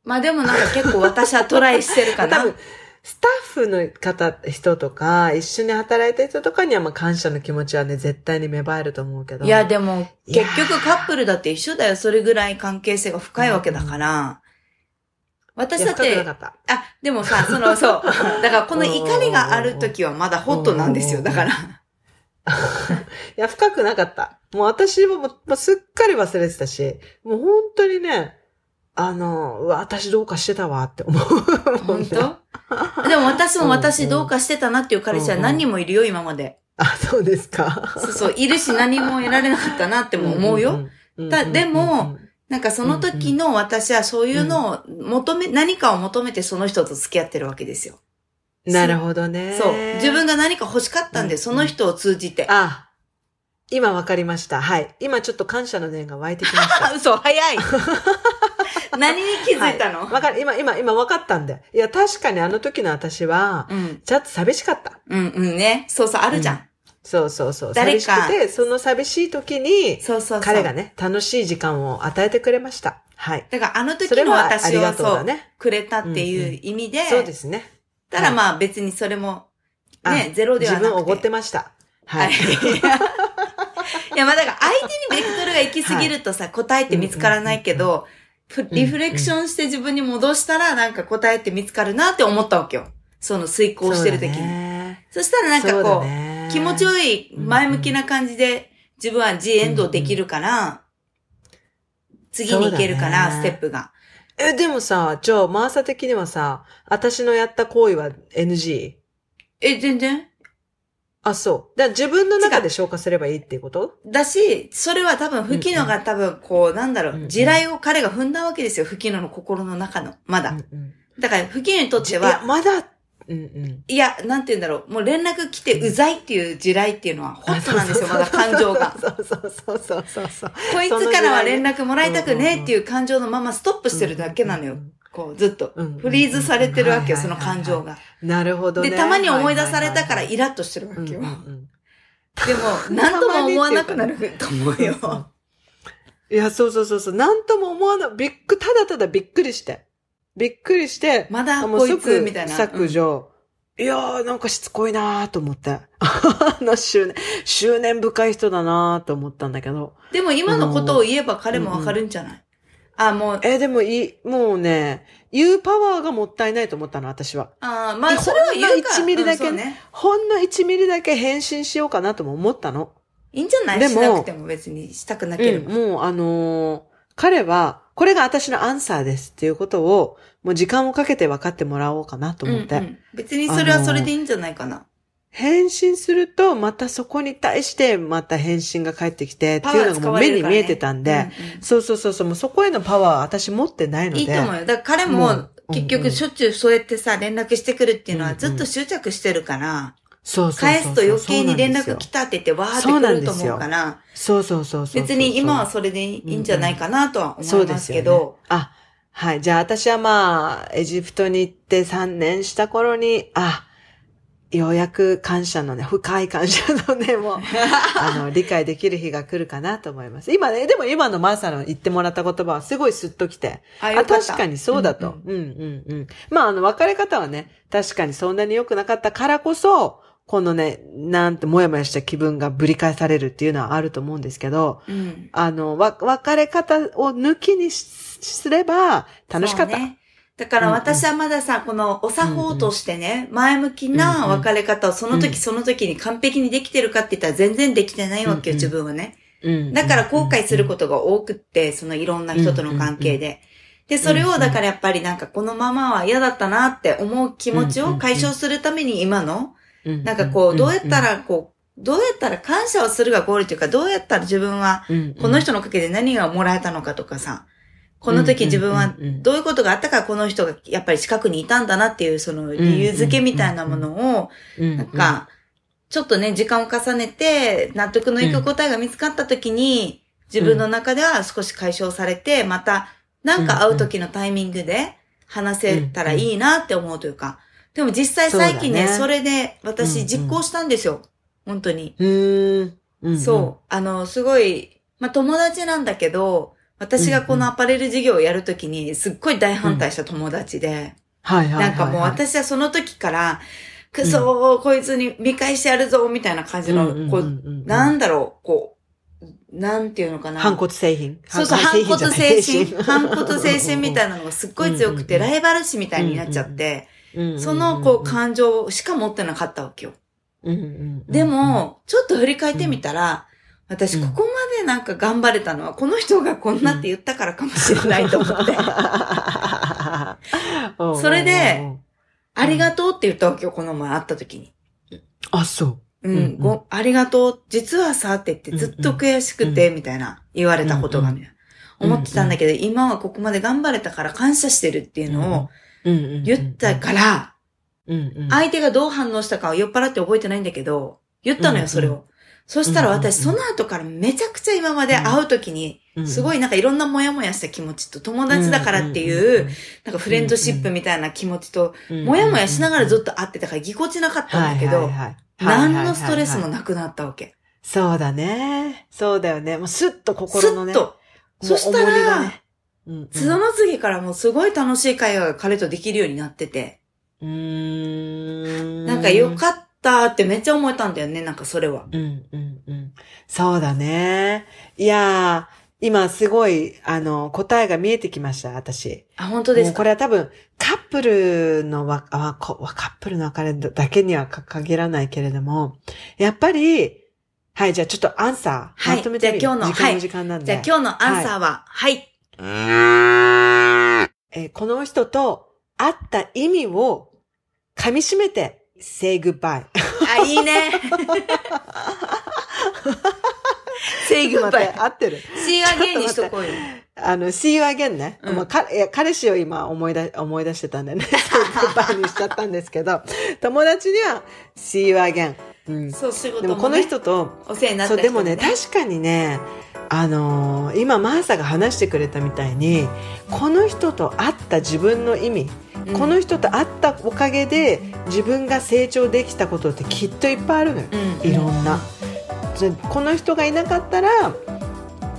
まあでもなんか結構私はトライしてるかな。多分、スタッフの方、人とか、一緒に働いた人とかには、まあ感謝の気持ちはね、絶対に芽生えると思うけど。いや、でも結局カップルだって一緒だよ。それぐらい関係性が深いわけだから。私だって。あ、でもさ、その、そう。だからこの怒りがある時はまだホットなんですよ。だから。いや、深くなかった。もう私ももすっかり忘れてたし、もう本当にね、あの、うわ私どうかしてたわって思う。本当？でも私も私どうかしてたなっていう彼氏は何人もいるよ、今まで。あ、そうですか。そうそう、いるし何も得られなかったなっても思うよ。んうんうん。だでもなんかその時の私はそういうのを求め、何かを求めてその人と付き合ってるわけですよ。うん、なるほどね。そう。自分が何か欲しかったんで、うんその人を通じて。あ、今わかりました。はい。今ちょっと感謝の念が湧いてきました。あ、嘘、早い。何に気づいたの、わかる、今、今、今わかったんで。いや、確かにあの時の私は、うん。ちょっと寂しかった。うんうんね。そうそう、あるじゃん。そうそうそう。誰か寂しくて、その寂しい時に、そうそうそう。彼がね、楽しい時間を与えてくれました。はい。だからあの時の私をそう、ね。くれたっていう意味で、そうですね。たらまあ別にそれも、ね、あゼロではなくて。自分おごってました。ははいい。いや、まあだから相手にベクトルが行き過ぎるとさ、答えって見つからないけど、ふリフレクションして自分に戻したらなんか答えって見つかるなって思ったわけよ。その遂行してる時に。ねそしたらなんかこう、だね気持ちよい前向きな感じで自分は G エンドできるから、次に行けるから、ステップが。え、でもさ、じゃあ、マーサ的にはさ、私のやった行為は NG? え、全然？あ、そう。だ自分の中で消化すればいいっていうこと？だし、それは多分、吹きのが多分、こう、なんだろう、うんうん地雷を彼が踏んだわけですよ、吹きのの心の中の。まだ。うんうんだから、吹きのにとっていや、は、まだ、うんうん。いや、なんて言うんだろう、もう連絡来てうざいっていう地雷っていうのは、ホットなんですよ、まだ感情が。そうそうそうそうそうそう。こいつからは連絡もらいたくねえっていう感情のままストップしてるだけなのよ。こう、ずっと。フリーズされてるわけよ、その感情が。なるほどね。で、たまに思い出されたからいイラッとしてるわけよ。うんうんうんでも、なんとも思わなくなると思うよ。いや、そうそうそうそう。なんとも思わない。びっく、ただただびっくりして。びっくりして、まだこいつ、即みたいな。削除。いやー、なんかしつこいなーと思って。あの執念、執念深い人だなーと思ったんだけど。でも今のことを言えば彼もわかるんじゃない、あ、もう、え、でもいい、もうね、言うパワーがもったいないと思ったの、私は。あまあ、それは言うか。ほんの1ミリだけうんね。ほんの1ミリだけ返信しようかなとも思ったの。いいんじゃない？でもしなくても別にしたくなければ。うん、もうあのー彼は、これが私のアンサーですっていうことを、もう時間をかけて分かってもらおうかなと思って。うんうん別にそれはそれでいいんじゃないかな。返信すると、またそこに対して、また返信が返ってきて、っていうのがもう目に見えてたんで、うんうんそうそうそうそう、もうそこへのパワーは私持ってないので。いいと思うよ。だから彼も、うん結局しょっちゅうそうやってさ、連絡してくるっていうのはずっと執着してるから、そうそう返すと余計に連絡来たって言ってわーって来ると思うから、そうそうそうそう。別に今はそれでいいんじゃないかなとは思いますけそうですよねど、あ、はい。じゃあ私はまあ、エジプトに行って3年した頃に、あ、ようやく感謝のね、深い感謝のね、もう、あの、理解できる日が来るかなと思います。今ね、でも今のマーサの言ってもらった言葉はすごいスッときて、ああ、確かにそうだと。うんうん、うん、うん。まあ、あの、別れ方はね、確かにそんなに良くなかったからこそ、このね、なんてもやもやした気分がぶり返されるっていうのはあると思うんですけど、うん。あの、わ、別れ方を抜きにしすれば楽しかった。ね。だから私はまださ、このお作法としてね、前向きな別れ方をそのうん。時その時に完璧にできてるかって言ったら全然できてないわけよ、うん自分はね。うんだから後悔することが多くって、そのいろんな人との関係で。で、それをだからやっぱりなんかこのままは嫌だったなって思う気持ちを解消するために今の、となんかこう、どうやった、らこう、どうやったら感謝をするがゴールというか、どうやったら自分はこの人のおかげで何がもらえたのかとかさ、この時自分はどういうことがあったからこの人がやっぱり近くにいたんだなっていうその理由付けみたいなものを、ななん、か、ちょっとね、時間を重ねて納得のいく答えが見つかった時に、自分の中では少し解消されて、また、なんか会う時のタイミングで話せたらいいなって思うというか、でも実際最近ね、そねそれで私ん実行したんですよ。本当に。うーん。うんそう。あの、すごい、まあ、友達なんだけど、私がこのアパレル事業をやるときに、すっごい大反対した友達で、はいはいはいはい。なんかもう私はその時から、くそー、こいつに見返してやるぞ、みたいな感じの、こう、なんだろう、こう、なんていうのかな。反骨製品。そうそう、反骨精神。反骨精神みたいな。なのがすっごい強くて、ライバル視みたいになっちゃって、その、こう、感情しか持ってなかったわけよ。で、も、ちょっと振り返ってみたら、私、うん。ここまでなんか頑張れたのは、この人がこんなって言ったからかもしれないと思って、それで、ありがとうって言ったわけよ、この前会った時に。あ、そう。うん、うんご、ありがとう。実はさ、って言って、ずっと悔しくて、みたいな、言われたことが、うんみたいな。思ってたんだけど、今はここまで頑張れたから感謝してるっていうのを言ったから、相手がどう反応したかは酔っ払って覚えてないんだけど、言ったのよ、うんそれを。そしたら私、うんその後からめちゃくちゃ今まで会う時に、すごいいなんかいろんなモヤモヤした気持ちと友達だからっていう、なんかフレンドシップみたいな気持ちと、モヤモヤしながらずっと会ってたからぎこちなかったんだけど、何のストレスもなくなったわけ。そうだね。そうだよね。もうスッと心のね。スッと。そしたら、ね、うんその次からもうすごい楽しい会話が彼とできるようになってて、うーん。なんかよかったってめっちゃ思えたんだよね、なんかそれは。うん、うん、うん。そうだね。いやー、今すごい、あの、答えが見えてきました、私。あ、本当ですか？これは多分、カップルのわ、あこカップルの別れだけには限らないけれども、やっぱり、はい、じゃあちょっとアンサー、はいまとめてみるじゃあ今日の時間の時間なんで。じゃあ今日のアンサーは、はい。えーこの人と会った意味を噛み締めて、say goodbye. あ、いいね。Say goodbye. 合ってる。See you again にしとこうよ。あの、see you again ね。うんまあ、か彼氏を今思い出、思い出してたんでね。say goodbye にしちゃったんですけど、友達には see you again。うん。そう、仕事も、ね。でもこの人と、お世話になったそう、人でもね、確かにね、あのー今、マーサが話してくれたみたいに、この人と会った自分の意味、うんこの人と会ったおかげで自分が成長できたことってきっといっぱいあるのよ。うんいろんな。それこの人がいなかったら、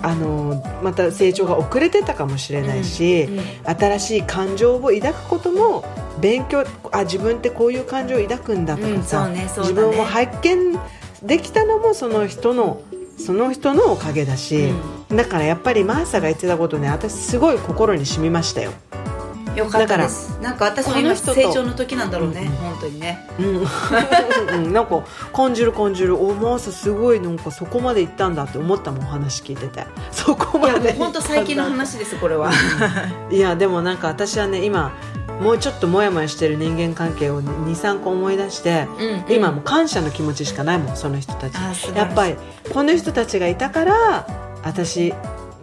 あのーまた成長が遅れてたかもしれないし、うん新しい感情を抱くことも勉強あ自分ってこういう感情を抱くんだとうん、かさ、ね、ね。自分を発見できたのもその人のその人のおかげだし、だからやっぱりマーサが言ってたことね私すごい心に染みましたよ、よかったです。なんか私も今この人と成長の時なんだろうね、うん。本当にね。うん。うん、なんか感じる感じる。おマーサすごいなんかそこまで行ったんだって思ったもん話聞いてて。そこまで。本当最近の話です、これは。いやでもなんか私はね今もうちょっとモヤモヤしてる人間関係を23個思い出して、うん今もう感謝の気持ちしかないもんその人たち。やっぱりこの人たちがいたから私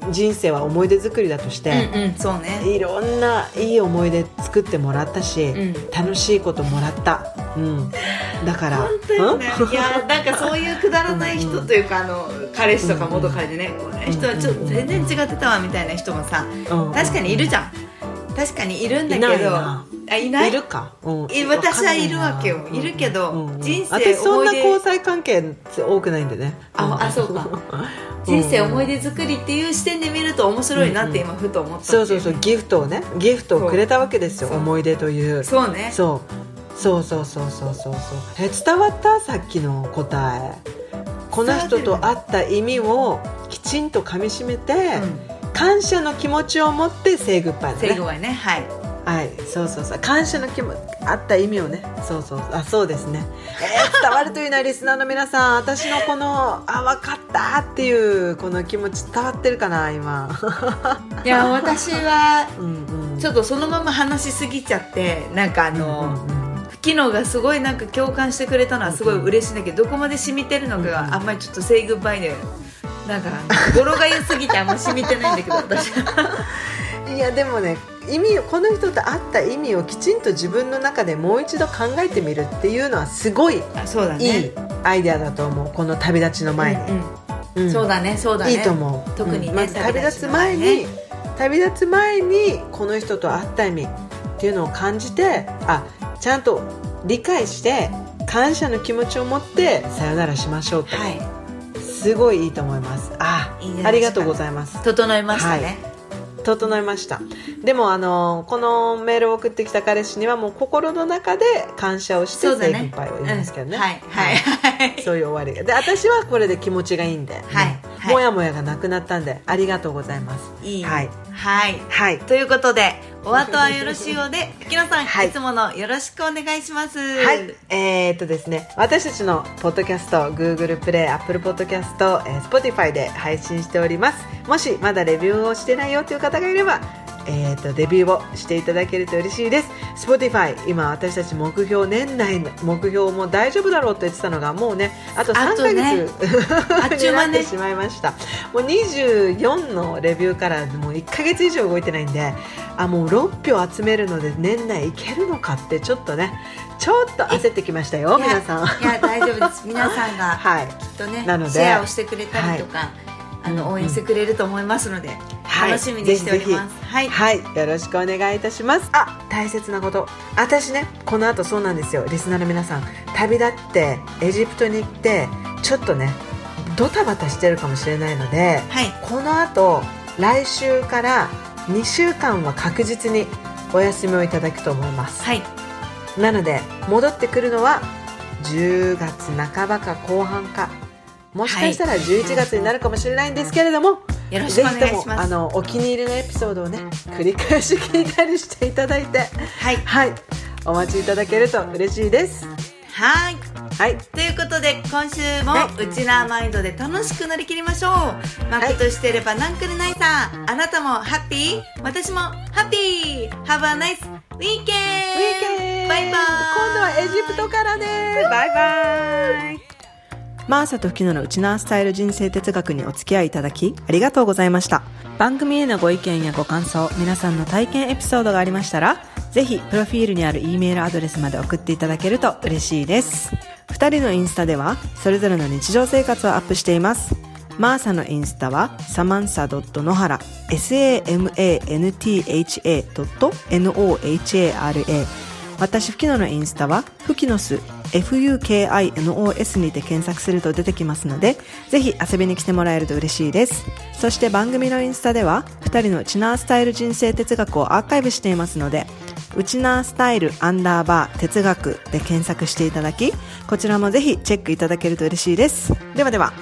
人生は思い出作りだとして、うんうんそうね。いろんないい思い出作ってもらったし、ん。楽しいこともらった、うん、だから本当よね。うん？いやなんかそういうくだらない人というかあの彼氏とか元彼でねこの人はちょっと全然違ってたわみたいな人もさうん。確かにいるじゃん確かにいるんだけどいないな。あいない？いるか、うん。え私はいるわけよ。いいるけどうん人生私そんな交際関係多くないんでね。ああそうか。人生思い出作りっていう視点で見ると面白いなって今ふと思ったそうそうそう。ギフトをね。ギフトをくれたわけですよ思い出という。そうね。そう。そうそうそうそうそうそう。え伝わった？さっきの答え。この人と会った意味をきちんとかみしめて、感謝の気持ちを持ってセイグッバイセイグねワイねはい。はいそうそうそう。感謝の気持ちあった意味をね。そうそうあそうですね、えー伝わるというのはリスナーの皆さん。私のこのあ分かったっていうこの気持ち伝わってるかな今。いや私はうんうん。ちょっとそのまま話しすぎちゃってなんかあの、うんうん昨日がすごいなんか共感してくれたのはすごい嬉しいんだけどどこまで染みてるのかがあんまりちょっと「セイグッバイでなんか語呂が良すぎてあんま染みてないんだけど私いやでもね意味をこの人と会った意味をきちんと自分の中でもう一度考えてみるっていうのはすごいあそうだいね。いアイデアだと思うこの旅立ちの前に、うんうん。うん。そうだねそうだね。いいと思う。特にねうん。まず旅立つ前に、旅立旅立つ前にこの人と会った意味っていうのを感じてあちゃんと理解して感謝の気持ちを持ってさよならしましょうと、はいすごいいいと思います。あいいありがとうございます。整いましたね、整いました。でもあのこのメールを送ってきた彼氏にはもう心の中で感謝をしてそうだね。セイグッバイを言いますけどね、うん。はい。はい。はい。そういう終わり。がで私はこれで気持ちがいいんで、はいもやもやがなくなったんでありがとうございます。いい。はい。はい。はい。ということでお後はよろしいようで 木野さん、はい。い、つものよろしくお願いします。はい、えー、っとですね私たちのポッドキャスト Google プレイ Apple ポッドキャスト、えー Spotify で配信しております。もしまだレビューをしてないよという方がいればえー、とデビューをしていただけると嬉しいです。Spotify 今私たち目標年内の目標も大丈夫だろうと言ってたのがもうねあと3ヶあとね。あっ月、ちゅう間ね。になってしまいました。もう24のレビューからもう1ヶ月以上動いてないんであもう6票集めるので年内いけるのかってちょっとねちょっと焦ってきましたよ皆さん。いや大丈夫です。皆さんがはい。きっとねなのでシェアをしてくれたりとか、あうんうんの応援してくれると思いますので、はい楽しみにしておりますはいはい、よろしくお願いいたします。あ、大切なこと。私ね、この後そうなんですよ。リスナーの皆さん、旅立ってエジプトに行って、ちょっとね、ドタバタしてるかもしれないので、はいこの後、来週から2週間は確実にお休みをいただくと思います。はいなので、戻ってくるのは10月半ばか後半か、もしかしたら11月になるかもしれないんですけれども、よろしくお願いします。あのお気に入りのエピソードをね繰り返し聞いたりしていただいてはい。はい。お待ちいただけると嬉しいです。はい。はい。ということで今週もはうちなーマインドで楽しく乗り切りましょう。マックとしてればナンクルナイさ。んあなたもハッピー？私もハッピー。Have a nice weekend! ウィーケンバイバイ今度はエジプトからね。バイバイマーサとフキノのウチナースタイル人生哲学にお付き合いいただきありがとうございました。番組へのご意見やご感想皆さんの体験エピソードがありましたらぜひプロフィールにある E メールアドレスまで送っていただけると嬉しいです。2人のインスタではそれぞれの日常生活をアップしています。マーサのインスタはサマンサ野原 samantha.nohara 私、フキノのインスタは、フキノス、FUKINOS にて検索すると出てきますので、ぜひ遊びに来てもらえると嬉しいです。そして番組のインスタでは、二人のウチナースタイル人生哲学をアーカイブしていますので、ウチナースタイルアンダーバー哲学で検索していただき、こちらもぜひチェックいただけると嬉しいです。ではでは。